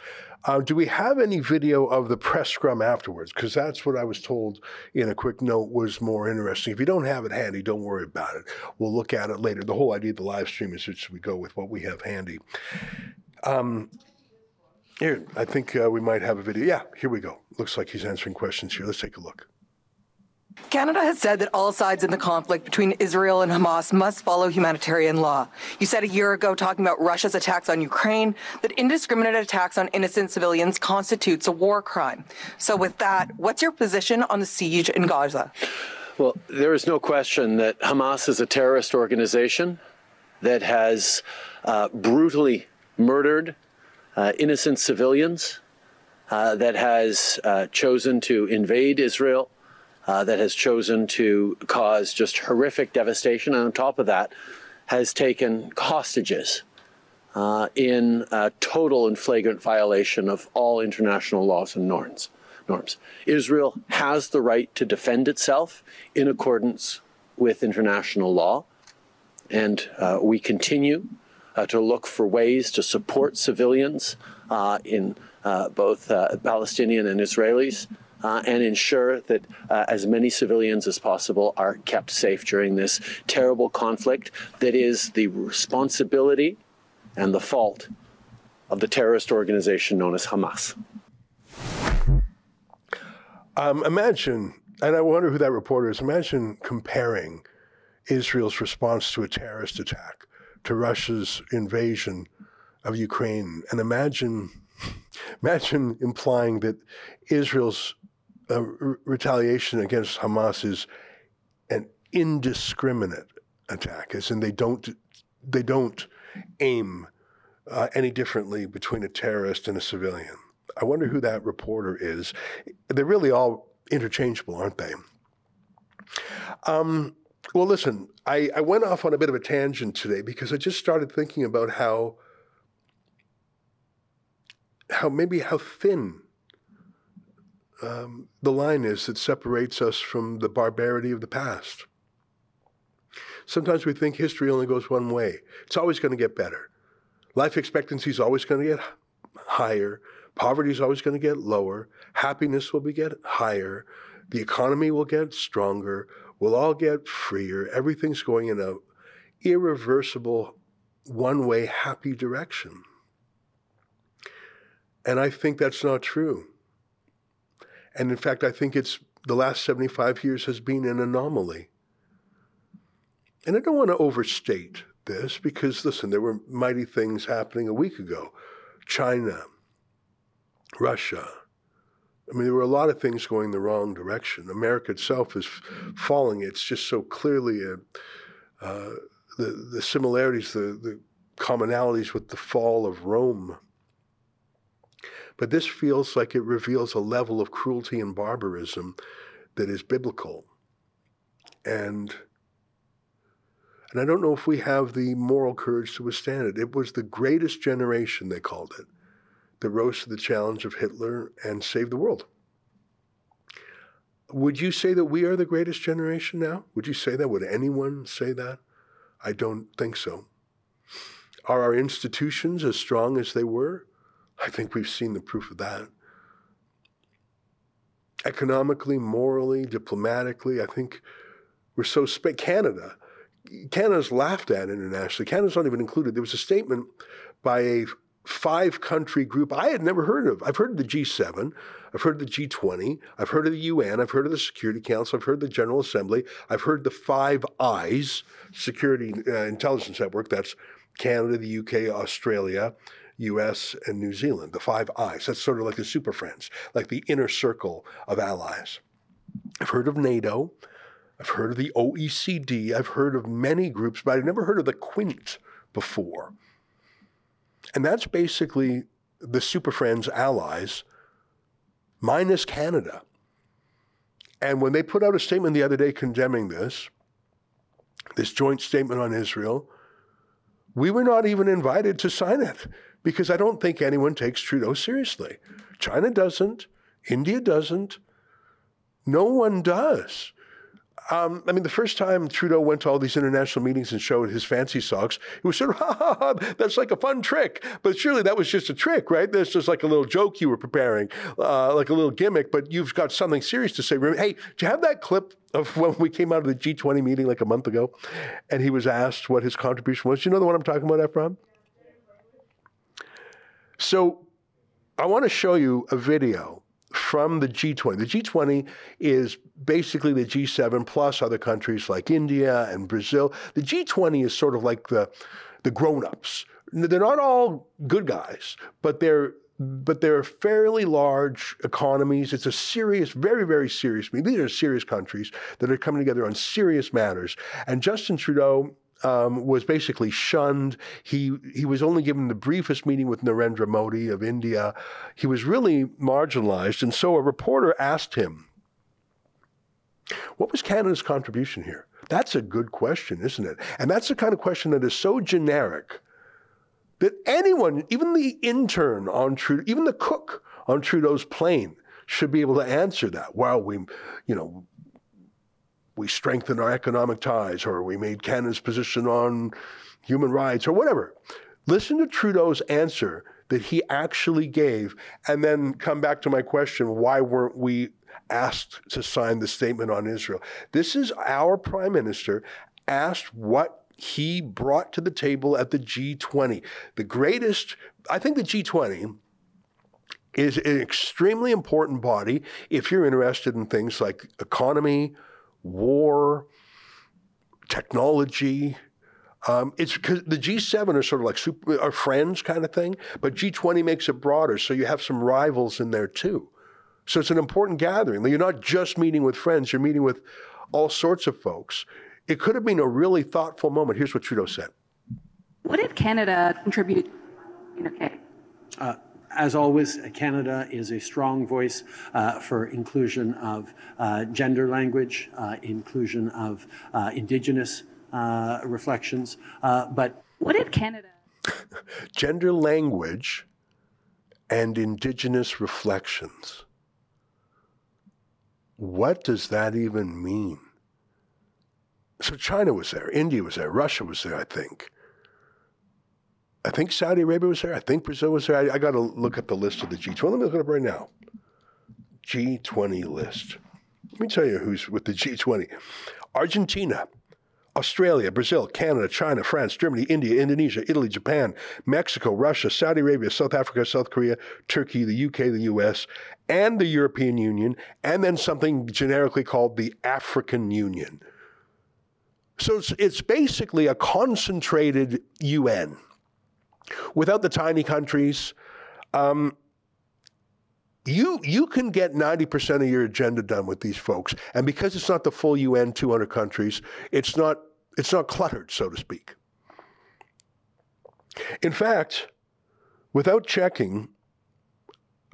Uh, do we have any video of the press scrum afterwards? Because that's what I was told in a quick note was more interesting. If you don't have it handy, don't worry about it. We'll look at it later. The whole idea of the live stream is just we go with what we have handy. Um, here, I think uh, we might have a video. Yeah, here we go. Looks like he's answering questions here. Let's take a look. Canada has said that all sides in the conflict between Israel and Hamas must follow humanitarian law. You said a year ago, talking about Russia's attacks on Ukraine, that indiscriminate attacks on innocent civilians constitutes a war crime. So, with that, what's your position on the siege in Gaza? Well, there is no question that Hamas is a terrorist organization that has uh, brutally murdered uh, innocent civilians, uh, that has uh, chosen to invade Israel uh, that has chosen to cause just horrific devastation. And on top of that, has taken hostages uh, in total and flagrant violation of all international laws and norms. Norms. Israel has the right to defend itself in accordance with international law, and uh, we continue uh, to look for ways to support civilians in both Palestinian and Israelis uh, and ensure that uh, as many civilians as possible are kept safe during this terrible conflict that is the responsibility and the fault of the terrorist organization known as Hamas. Um, imagine, and I wonder who that reporter is, imagine comparing Israel's response to a terrorist attack to Russia's invasion of Ukraine and imagine imagine implying that Israel's uh, re- retaliation against Hamas is an indiscriminate attack, as in they don't they don't aim uh, any differently between a terrorist and a civilian. I wonder who that reporter is. They're really all interchangeable, aren't they? Um, well, listen, I, I went off on a bit of a tangent today because I just started thinking about how how maybe how thin um, the line is that separates us from the barbarity of the past. Sometimes we think history only goes one way. It's always going to get better. Life expectancy is always going to get higher. Poverty is always going to get lower. Happiness will be get higher. The economy will get stronger. We'll all get freer. Everything's going in a irreversible, one-way happy direction. And I think that's not true. And in fact, I think it's the last 75 years has been an anomaly. And I don't want to overstate this because, listen, there were mighty things happening a week ago. China, Russia. I mean, there were a lot of things going the wrong direction. America itself is falling. It's just so clearly a, uh, the, the similarities, the, the commonalities with the fall of Rome. But this feels like it reveals a level of cruelty and barbarism that is biblical. And and I don't know if we have the moral courage to withstand it. It was the greatest generation, they called it, that rose to the challenge of Hitler and saved the world. Would you say that we are the greatest generation now? Would you say that? Would anyone say that? I don't think so. Are our institutions as strong as they were? I think we've seen the proof of that. Economically, morally, diplomatically, I think we're so sp- Canada. Canada's laughed at internationally. Canada's not even included. There was a statement by a five country group I had never heard of. I've heard of the G7, I've heard of the G20, I've heard of the UN, I've heard of the Security Council, I've heard of the General Assembly, I've heard the Five Eyes Security uh, Intelligence Network. That's Canada, the UK, Australia, US, and New Zealand, the Five Eyes. That's sort of like the Super Friends, like the inner circle of allies. I've heard of NATO. I've heard of the OECD. I've heard of many groups, but I've never heard of the Quint before. And that's basically the Super Friends allies, minus Canada. And when they put out a statement the other day condemning this, this joint statement on Israel, we were not even invited to sign it because I don't think anyone takes Trudeau seriously. China doesn't, India doesn't, no one does. Um, I mean, the first time Trudeau went to all these international meetings and showed his fancy socks, it was sort of, ha ha ha, that's like a fun trick. But surely that was just a trick, right? That's just like a little joke you were preparing, uh, like a little gimmick, but you've got something serious to say. Hey, do you have that clip of when we came out of the G20 meeting like a month ago and he was asked what his contribution was? Do you know the one I'm talking about, Ephraim? So I want to show you a video from the G20. The G20 is basically the G7 plus other countries like India and Brazil. The G20 is sort of like the the grown-ups. They're not all good guys, but they're but they're fairly large economies. It's a serious, very, very serious meeting. These are serious countries that are coming together on serious matters. And Justin Trudeau um, was basically shunned. He he was only given the briefest meeting with Narendra Modi of India. He was really marginalized, and so a reporter asked him, "What was Canada's contribution here?" That's a good question, isn't it? And that's the kind of question that is so generic that anyone, even the intern on Trudeau, even the cook on Trudeau's plane, should be able to answer that. Well, we, you know, we strengthened our economic ties, or we made Canada's position on human rights, or whatever. Listen to Trudeau's answer that he actually gave, and then come back to my question why weren't we asked to sign the statement on Israel? This is our prime minister asked what he brought to the table at the G20. The greatest, I think the G20 is an extremely important body if you're interested in things like economy, war, technology, Um, it's because the G7 are sort of like super, are friends kind of thing, but G20 makes it broader, so you have some rivals in there too. So it's an important gathering. You're not just meeting with friends; you're meeting with all sorts of folks. It could have been a really thoughtful moment. Here's what Trudeau said. What did Canada contribute okay? Uh, as always, Canada is a strong voice uh, for inclusion of uh, gender language, uh, inclusion of uh, Indigenous uh, reflections. but what did Canada? gender language and Indigenous reflections. What does that even mean? So China was there, India was there, Russia was there, I think. I think Saudi Arabia was there. I think Brazil was there. I, I got to look at the list of the G20. Let me look it up right now. G20 list. Let me tell you who's with the G20 Argentina, Australia, Brazil, Canada, China, France, Germany, India, Indonesia, Italy, Japan, Mexico, Russia, Saudi Arabia, South Africa, South Korea, Turkey, the UK, the US, and the European Union, and then something generically called the African Union. So it's, it's basically a concentrated UN without the tiny countries. Um, you you can get 90% of your agenda done with these folks. And because it's not the full UN 200 countries it's not it's not cluttered so to speak. In fact without checking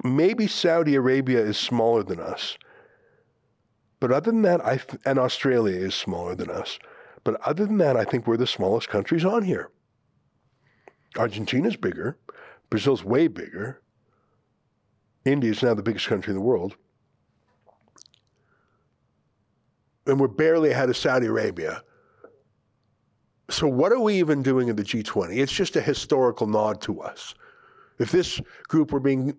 maybe Saudi Arabia is smaller than us. But other than that I th- and Australia is smaller than us. But other than that I think we're the smallest countries on here Argentina's bigger. Brazil's way bigger. India is now the biggest country in the world. And we're barely ahead of Saudi Arabia. So, what are we even doing in the G20? It's just a historical nod to us. If this group were being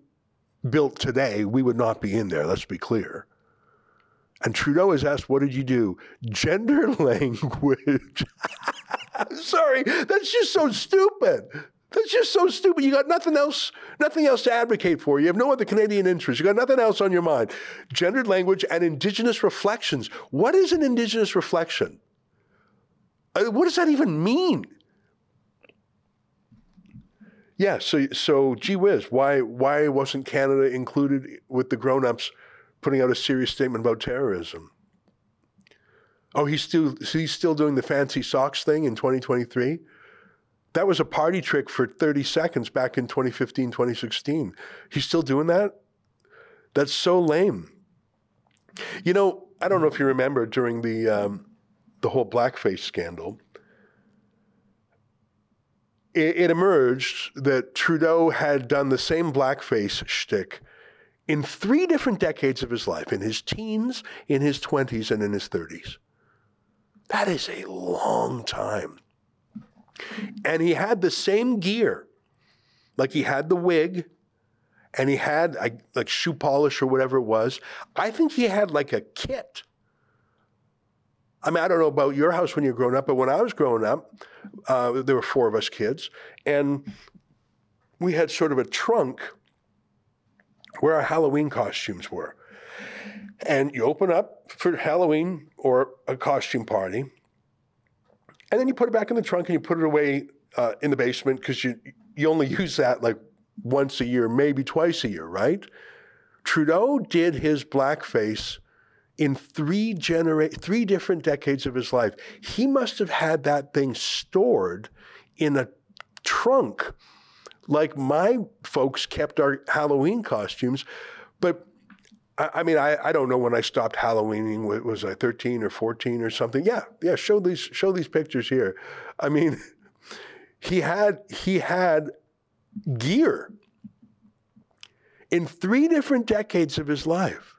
built today, we would not be in there, let's be clear. And Trudeau has asked, What did you do? Gender language. Sorry, that's just so stupid. That's just so stupid. You got nothing else, nothing else to advocate for. You have no other Canadian interests. You got nothing else on your mind. Gendered language and Indigenous reflections. What is an Indigenous reflection? Uh, what does that even mean? Yeah, so so gee whiz, why why wasn't Canada included with the grown-ups putting out a serious statement about terrorism? Oh, he's still he's still doing the fancy socks thing in 2023. That was a party trick for 30 seconds back in 2015, 2016. He's still doing that? That's so lame. You know, I don't know if you remember during the um, the whole blackface scandal, it, it emerged that Trudeau had done the same blackface shtick in three different decades of his life in his teens, in his 20s, and in his 30s. That is a long time. And he had the same gear. Like he had the wig and he had like shoe polish or whatever it was. I think he had like a kit. I mean, I don't know about your house when you were growing up, but when I was growing up, uh, there were four of us kids, and we had sort of a trunk where our Halloween costumes were. And you open up for Halloween or a costume party, and then you put it back in the trunk and you put it away uh, in the basement because you you only use that like once a year, maybe twice a year, right? Trudeau did his blackface in three genera- three different decades of his life. He must have had that thing stored in a trunk like my folks kept our Halloween costumes, but I, mean, I, I don't know when I stopped Halloweening. Was I 13 or 14 or something? Yeah, yeah. Show these show these pictures here. I mean, he had he had gear in three different decades of his life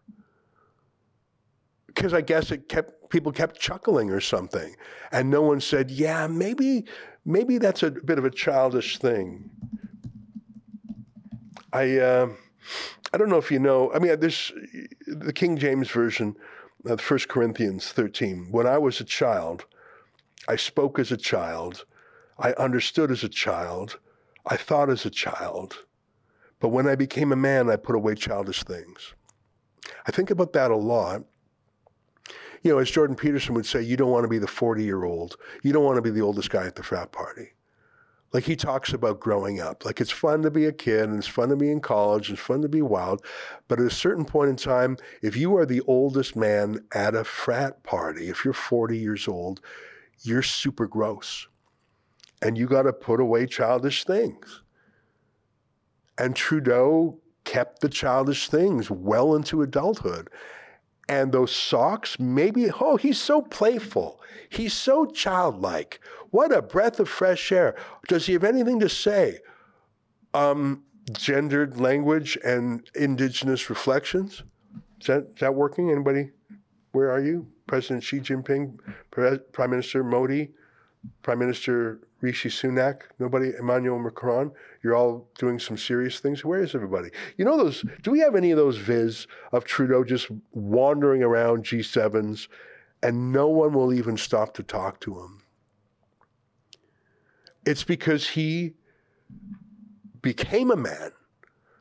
because I guess it kept people kept chuckling or something, and no one said, "Yeah, maybe maybe that's a bit of a childish thing." I. Uh, I don't know if you know. I mean, this the King James version uh, of 1 Corinthians 13. When I was a child, I spoke as a child, I understood as a child, I thought as a child. But when I became a man, I put away childish things. I think about that a lot. you know, as Jordan Peterson would say, you don't want to be the 40 year old. You don't want to be the oldest guy at the frat party. Like he talks about growing up. Like it's fun to be a kid and it's fun to be in college, and it's fun to be wild. But at a certain point in time, if you are the oldest man at a frat party, if you're 40 years old, you're super gross. And you got to put away childish things. And Trudeau kept the childish things well into adulthood. And those socks, maybe, oh, he's so playful. He's so childlike. What a breath of fresh air. Does he have anything to say? Um, gendered language and indigenous reflections? Is that, is that working? Anybody? Where are you? President Xi Jinping, Prime Minister Modi, Prime Minister Rishi Sunak, nobody, Emmanuel Macron. You're all doing some serious things. Where is everybody? You know those? Do we have any of those viz of Trudeau just wandering around G7s, and no one will even stop to talk to him? It's because he became a man,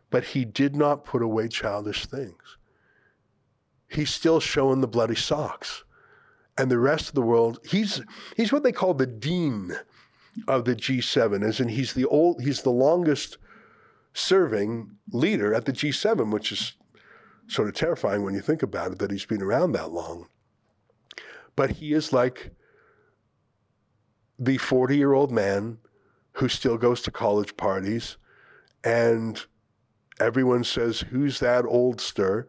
but he did not put away childish things. He's still showing the bloody socks. And the rest of the world, he's he's what they call the dean of the G7, as in he's the old he's the longest serving leader at the G7, which is sort of terrifying when you think about it that he's been around that long. But he is like the 40 year old man who still goes to college parties and everyone says, Who's that oldster?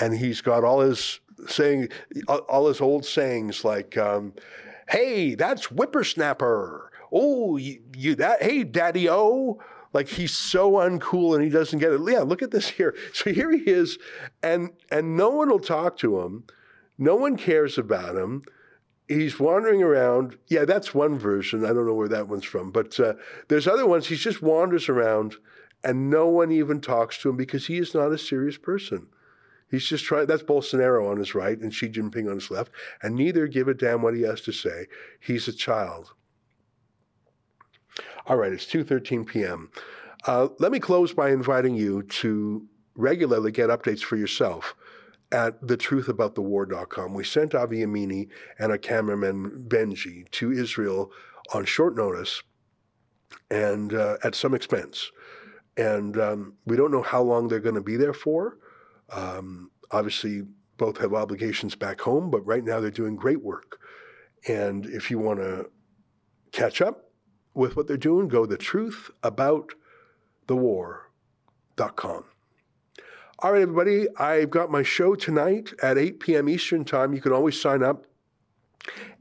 And he's got all his saying, all his old sayings like, um, Hey, that's whippersnapper. Oh, you, you that, hey, daddy O. Like he's so uncool and he doesn't get it. Yeah, look at this here. So here he is, and and no one will talk to him. No one cares about him he's wandering around. Yeah, that's one version. I don't know where that one's from, but uh, there's other ones. He just wanders around, and no one even talks to him because he is not a serious person. He's just trying. That's Bolsonaro on his right and Xi Jinping on his left, and neither give a damn what he has to say. He's a child. All right, it's 2:13 p.m. Uh, let me close by inviting you to regularly get updates for yourself at thetruthaboutthewar.com. We sent Avi Yemini and a cameraman, Benji, to Israel on short notice and uh, at some expense. And um, we don't know how long they're going to be there for. Um, obviously, both have obligations back home, but right now they're doing great work. And if you want to catch up with what they're doing, go to the thetruthaboutthewar.com. All right, everybody, I've got my show tonight at 8 p.m. Eastern Time. You can always sign up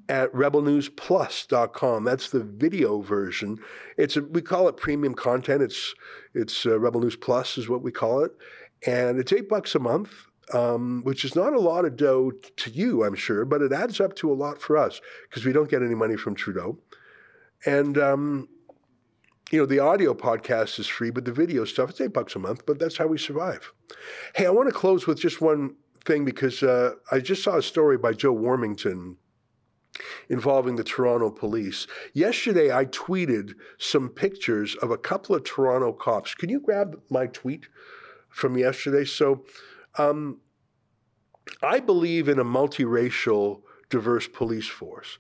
at rebelnewsplus.com. That's the video version. It's a, we call it premium content. It's it's uh, Rebel News Plus is what we call it, and it's eight bucks a month, um, which is not a lot of dough to you, I'm sure, but it adds up to a lot for us because we don't get any money from Trudeau, and um, you know, the audio podcast is free, but the video stuff, it's eight bucks a month, but that's how we survive. Hey, I want to close with just one thing because uh, I just saw a story by Joe Warmington involving the Toronto police. Yesterday, I tweeted some pictures of a couple of Toronto cops. Can you grab my tweet from yesterday? So, um, I believe in a multiracial, diverse police force.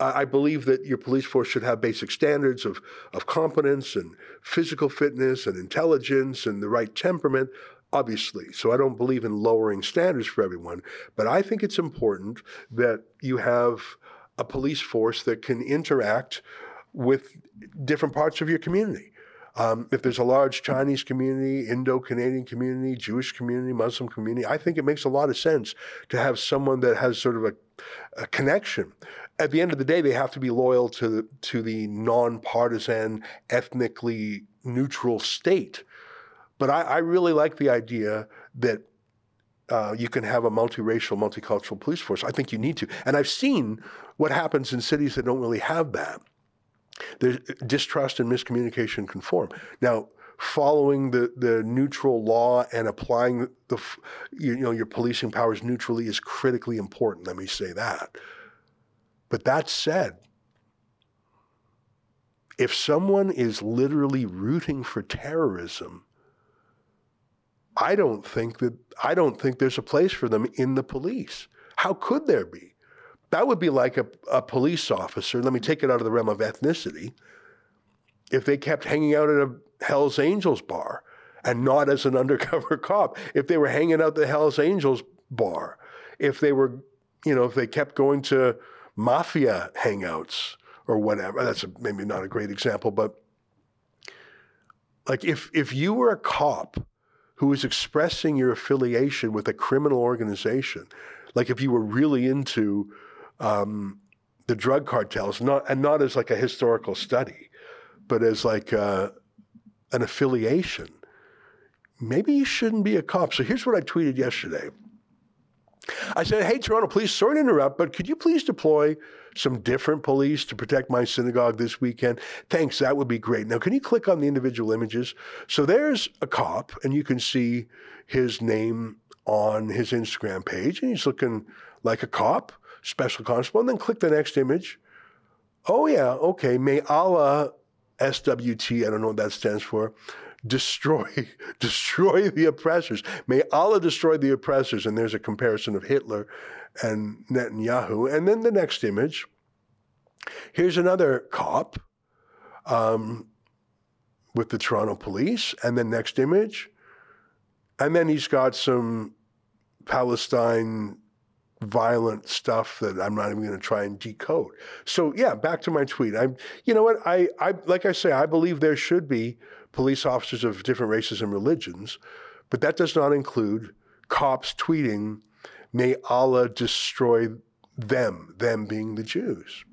I believe that your police force should have basic standards of, of competence and physical fitness and intelligence and the right temperament, obviously. So I don't believe in lowering standards for everyone. But I think it's important that you have a police force that can interact with different parts of your community. Um, if there's a large Chinese community, Indo Canadian community, Jewish community, Muslim community, I think it makes a lot of sense to have someone that has sort of a, a connection at the end of the day, they have to be loyal to the, to the nonpartisan, ethnically neutral state. But I, I really like the idea that uh, you can have a multiracial, multicultural police force. I think you need to. And I've seen what happens in cities that don't really have that. There's distrust and miscommunication can form. Now, following the, the neutral law and applying the, you know, your policing powers neutrally is critically important. Let me say that. But that said, if someone is literally rooting for terrorism, I don't think that I don't think there's a place for them in the police. How could there be? That would be like a, a police officer, let me take it out of the realm of ethnicity, if they kept hanging out at a Hells Angels bar and not as an undercover cop, if they were hanging out at the Hells Angels bar, if they were, you know, if they kept going to mafia hangouts or whatever. That's a, maybe not a great example, but like if if you were a cop who was expressing your affiliation with a criminal organization, like if you were really into um, the drug cartels, not and not as like a historical study, but as like uh, an affiliation, maybe you shouldn't be a cop. So here's what I tweeted yesterday. I said, hey, Toronto Police, sorry to interrupt, but could you please deploy some different police to protect my synagogue this weekend? Thanks, that would be great. Now, can you click on the individual images? So there's a cop, and you can see his name on his Instagram page, and he's looking like a cop, special constable. And then click the next image. Oh, yeah, okay. May Allah, SWT, I don't know what that stands for, destroy destroy the oppressors. May Allah destroy the oppressors. And there's a comparison of Hitler and Netanyahu. And then the next image. Here's another cop um, with the Toronto police. And then next image. And then he's got some Palestine violent stuff that I'm not even going to try and decode. So yeah, back to my tweet. I'm, you know what? I, I, like I say, I believe there should be police officers of different races and religions, but that does not include cops tweeting, may Allah destroy them, them being the Jews.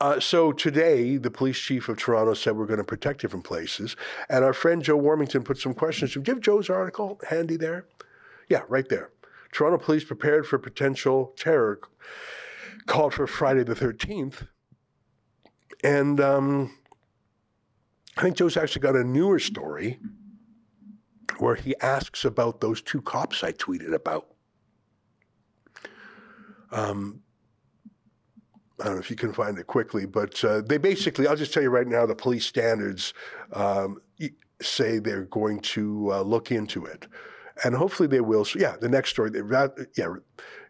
Uh, so today, the police chief of Toronto said we're going to protect different places. And our friend Joe Warmington put some questions. Do you have Joe's article handy there? Yeah, right there. Toronto police prepared for potential terror called for Friday the 13th. And um, think Joe's actually got a newer story where he asks about those two cops I tweeted about. Um, I don't know if you can find it quickly, but uh, they basically, I'll just tell you right now, the police standards um, say they're going to uh, look into it. And hopefully they will. So, yeah, the next story, that, yeah,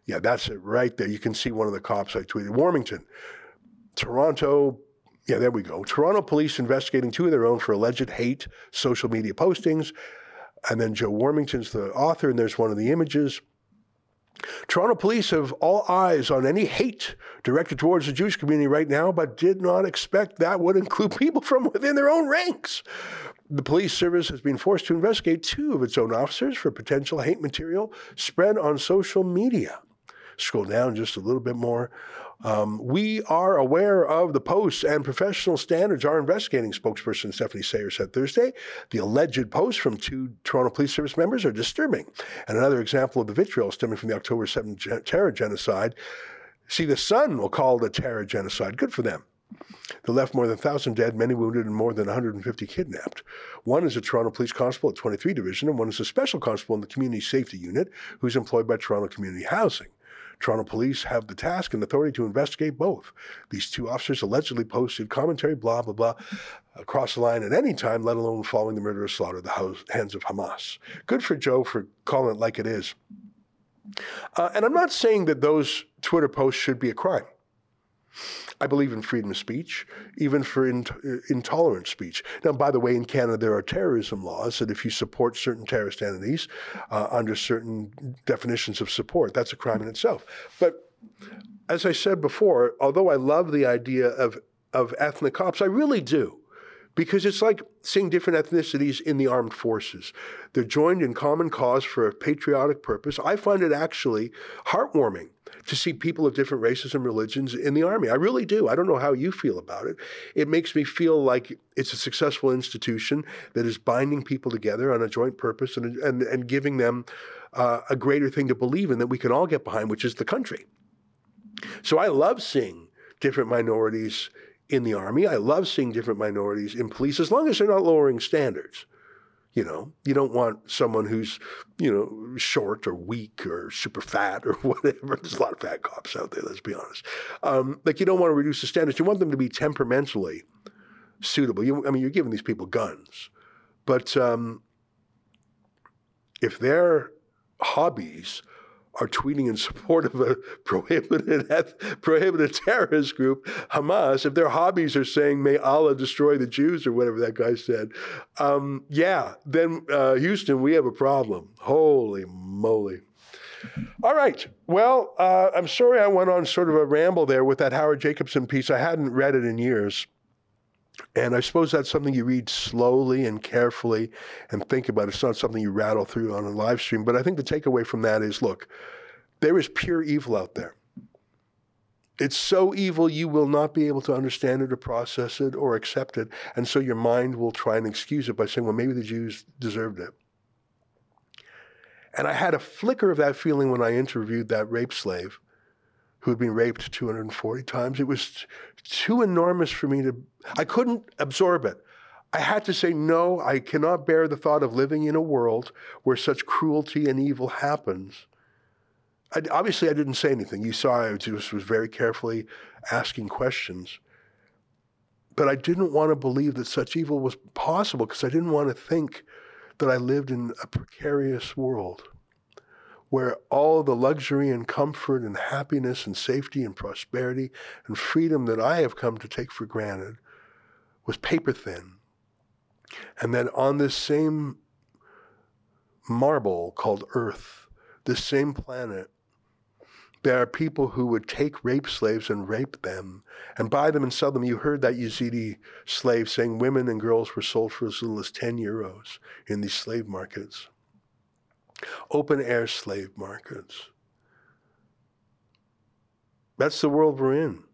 yeah, that's it right there. You can see one of the cops I tweeted. Warmington, Toronto yeah, there we go. Toronto police investigating two of their own for alleged hate social media postings. And then Joe Warmington's the author, and there's one of the images. Toronto police have all eyes on any hate directed towards the Jewish community right now, but did not expect that would include people from within their own ranks. The police service has been forced to investigate two of its own officers for potential hate material spread on social media. Scroll down just a little bit more. Um, we are aware of the posts and professional standards our investigating spokesperson Stephanie Sayer said Thursday. The alleged posts from two Toronto Police Service members are disturbing. And another example of the vitriol stemming from the October 7 terror genocide. See, the Sun will call it a terror genocide. Good for them. They left more than 1,000 dead, many wounded, and more than 150 kidnapped. One is a Toronto Police Constable at 23 Division, and one is a Special Constable in the Community Safety Unit who's employed by Toronto Community Housing. Toronto police have the task and authority to investigate both. These two officers allegedly posted commentary, blah, blah, blah, across the line at any time, let alone following the murderous slaughter at the hands of Hamas. Good for Joe for calling it like it is. Uh, and I'm not saying that those Twitter posts should be a crime. I believe in freedom of speech, even for in, intolerant speech. Now, by the way, in Canada, there are terrorism laws that if you support certain terrorist entities uh, under certain definitions of support, that's a crime in itself. But as I said before, although I love the idea of, of ethnic cops, I really do because it's like seeing different ethnicities in the armed forces. They're joined in common cause for a patriotic purpose. I find it actually heartwarming to see people of different races and religions in the army. I really do. I don't know how you feel about it. It makes me feel like it's a successful institution that is binding people together on a joint purpose and, and, and giving them uh, a greater thing to believe in that we can all get behind, which is the country. So I love seeing different minorities in the army. I love seeing different minorities in police as long as they're not lowering standards. You know, you don't want someone who's, you know, short or weak or super fat or whatever. There's a lot of fat cops out there, let's be honest. Um, like, you don't want to reduce the standards. You want them to be temperamentally suitable. You, I mean, you're giving these people guns. But um, if their hobbies are tweeting in support of a prohibited prohibited terrorist group, Hamas, if their hobbies are saying "May Allah destroy the Jews" or whatever that guy said, um, yeah, then uh, Houston, we have a problem. Holy moly! All right. Well, uh, I'm sorry I went on sort of a ramble there with that Howard Jacobson piece. I hadn't read it in years. And I suppose that's something you read slowly and carefully and think about. It's not something you rattle through on a live stream. But I think the takeaway from that is look, there is pure evil out there. It's so evil you will not be able to understand it or process it or accept it. And so your mind will try and excuse it by saying, well, maybe the Jews deserved it. And I had a flicker of that feeling when I interviewed that rape slave who had been raped 240 times. It was too enormous for me to, I couldn't absorb it. I had to say, no, I cannot bear the thought of living in a world where such cruelty and evil happens. I, obviously, I didn't say anything. You saw I just was very carefully asking questions. But I didn't want to believe that such evil was possible because I didn't want to think that I lived in a precarious world where all the luxury and comfort and happiness and safety and prosperity and freedom that I have come to take for granted was paper thin. And then on this same marble called Earth, this same planet, there are people who would take rape slaves and rape them and buy them and sell them. You heard that Yazidi slave saying women and girls were sold for as little as 10 euros in these slave markets open air slave markets. That's the world we're in.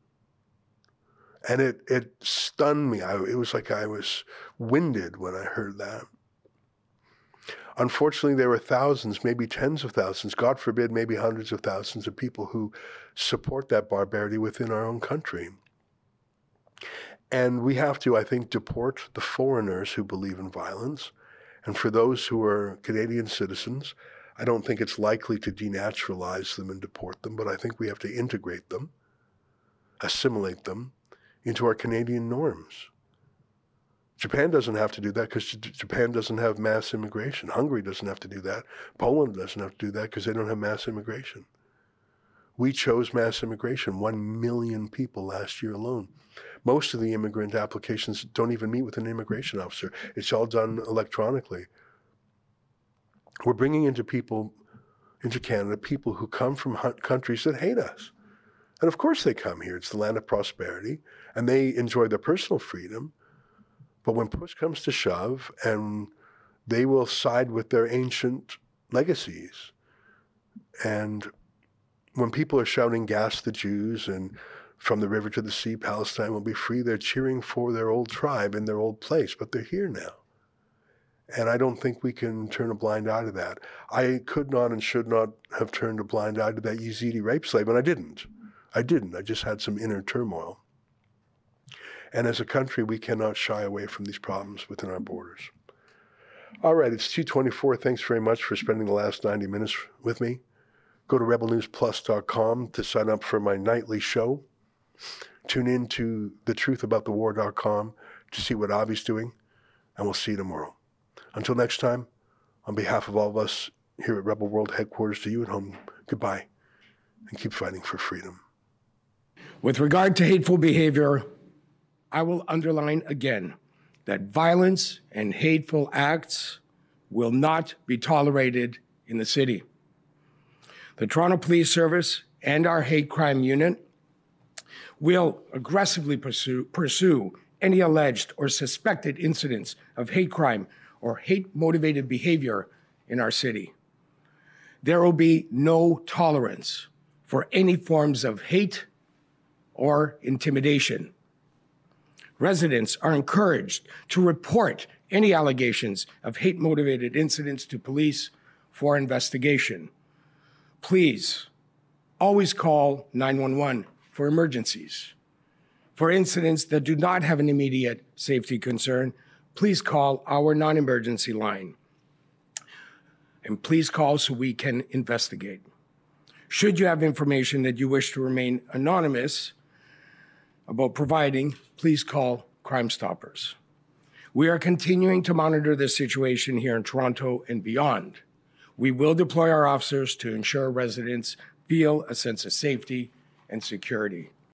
And it, it stunned me. I, it was like I was winded when I heard that. Unfortunately, there were thousands, maybe tens of thousands, God forbid, maybe hundreds of thousands of people who support that barbarity within our own country. And we have to, I think, deport the foreigners who believe in violence and for those who are Canadian citizens, I don't think it's likely to denaturalize them and deport them, but I think we have to integrate them, assimilate them into our Canadian norms. Japan doesn't have to do that because Japan doesn't have mass immigration. Hungary doesn't have to do that. Poland doesn't have to do that because they don't have mass immigration. We chose mass immigration, 1 million people last year alone. Most of the immigrant applications don't even meet with an immigration officer. It's all done electronically. We're bringing into people, into Canada, people who come from countries that hate us. And of course they come here. It's the land of prosperity, and they enjoy their personal freedom. But when push comes to shove, and they will side with their ancient legacies. And when people are shouting, gas the Jews and from the river to the sea, Palestine will be free. They're cheering for their old tribe in their old place, but they're here now. And I don't think we can turn a blind eye to that. I could not and should not have turned a blind eye to that Yazidi rape slave, and I didn't. I didn't. I just had some inner turmoil. And as a country, we cannot shy away from these problems within our borders. All right, it's 224. Thanks very much for spending the last 90 minutes with me. Go to rebelnewsplus.com to sign up for my nightly show. Tune in to thetruthaboutthewar.com to see what Avi's doing, and we'll see you tomorrow. Until next time, on behalf of all of us here at Rebel World headquarters to you at home, goodbye, and keep fighting for freedom. With regard to hateful behavior, I will underline again that violence and hateful acts will not be tolerated in the city. The Toronto Police Service and our hate crime unit will aggressively pursue, pursue any alleged or suspected incidents of hate crime or hate motivated behavior in our city. There will be no tolerance for any forms of hate or intimidation. Residents are encouraged to report any allegations of hate motivated incidents to police for investigation. Please always call 911 for emergencies. For incidents that do not have an immediate safety concern, please call our non emergency line. And please call so we can investigate. Should you have information that you wish to remain anonymous about providing, please call Crime Stoppers. We are continuing to monitor this situation here in Toronto and beyond. We will deploy our officers to ensure residents feel a sense of safety and security.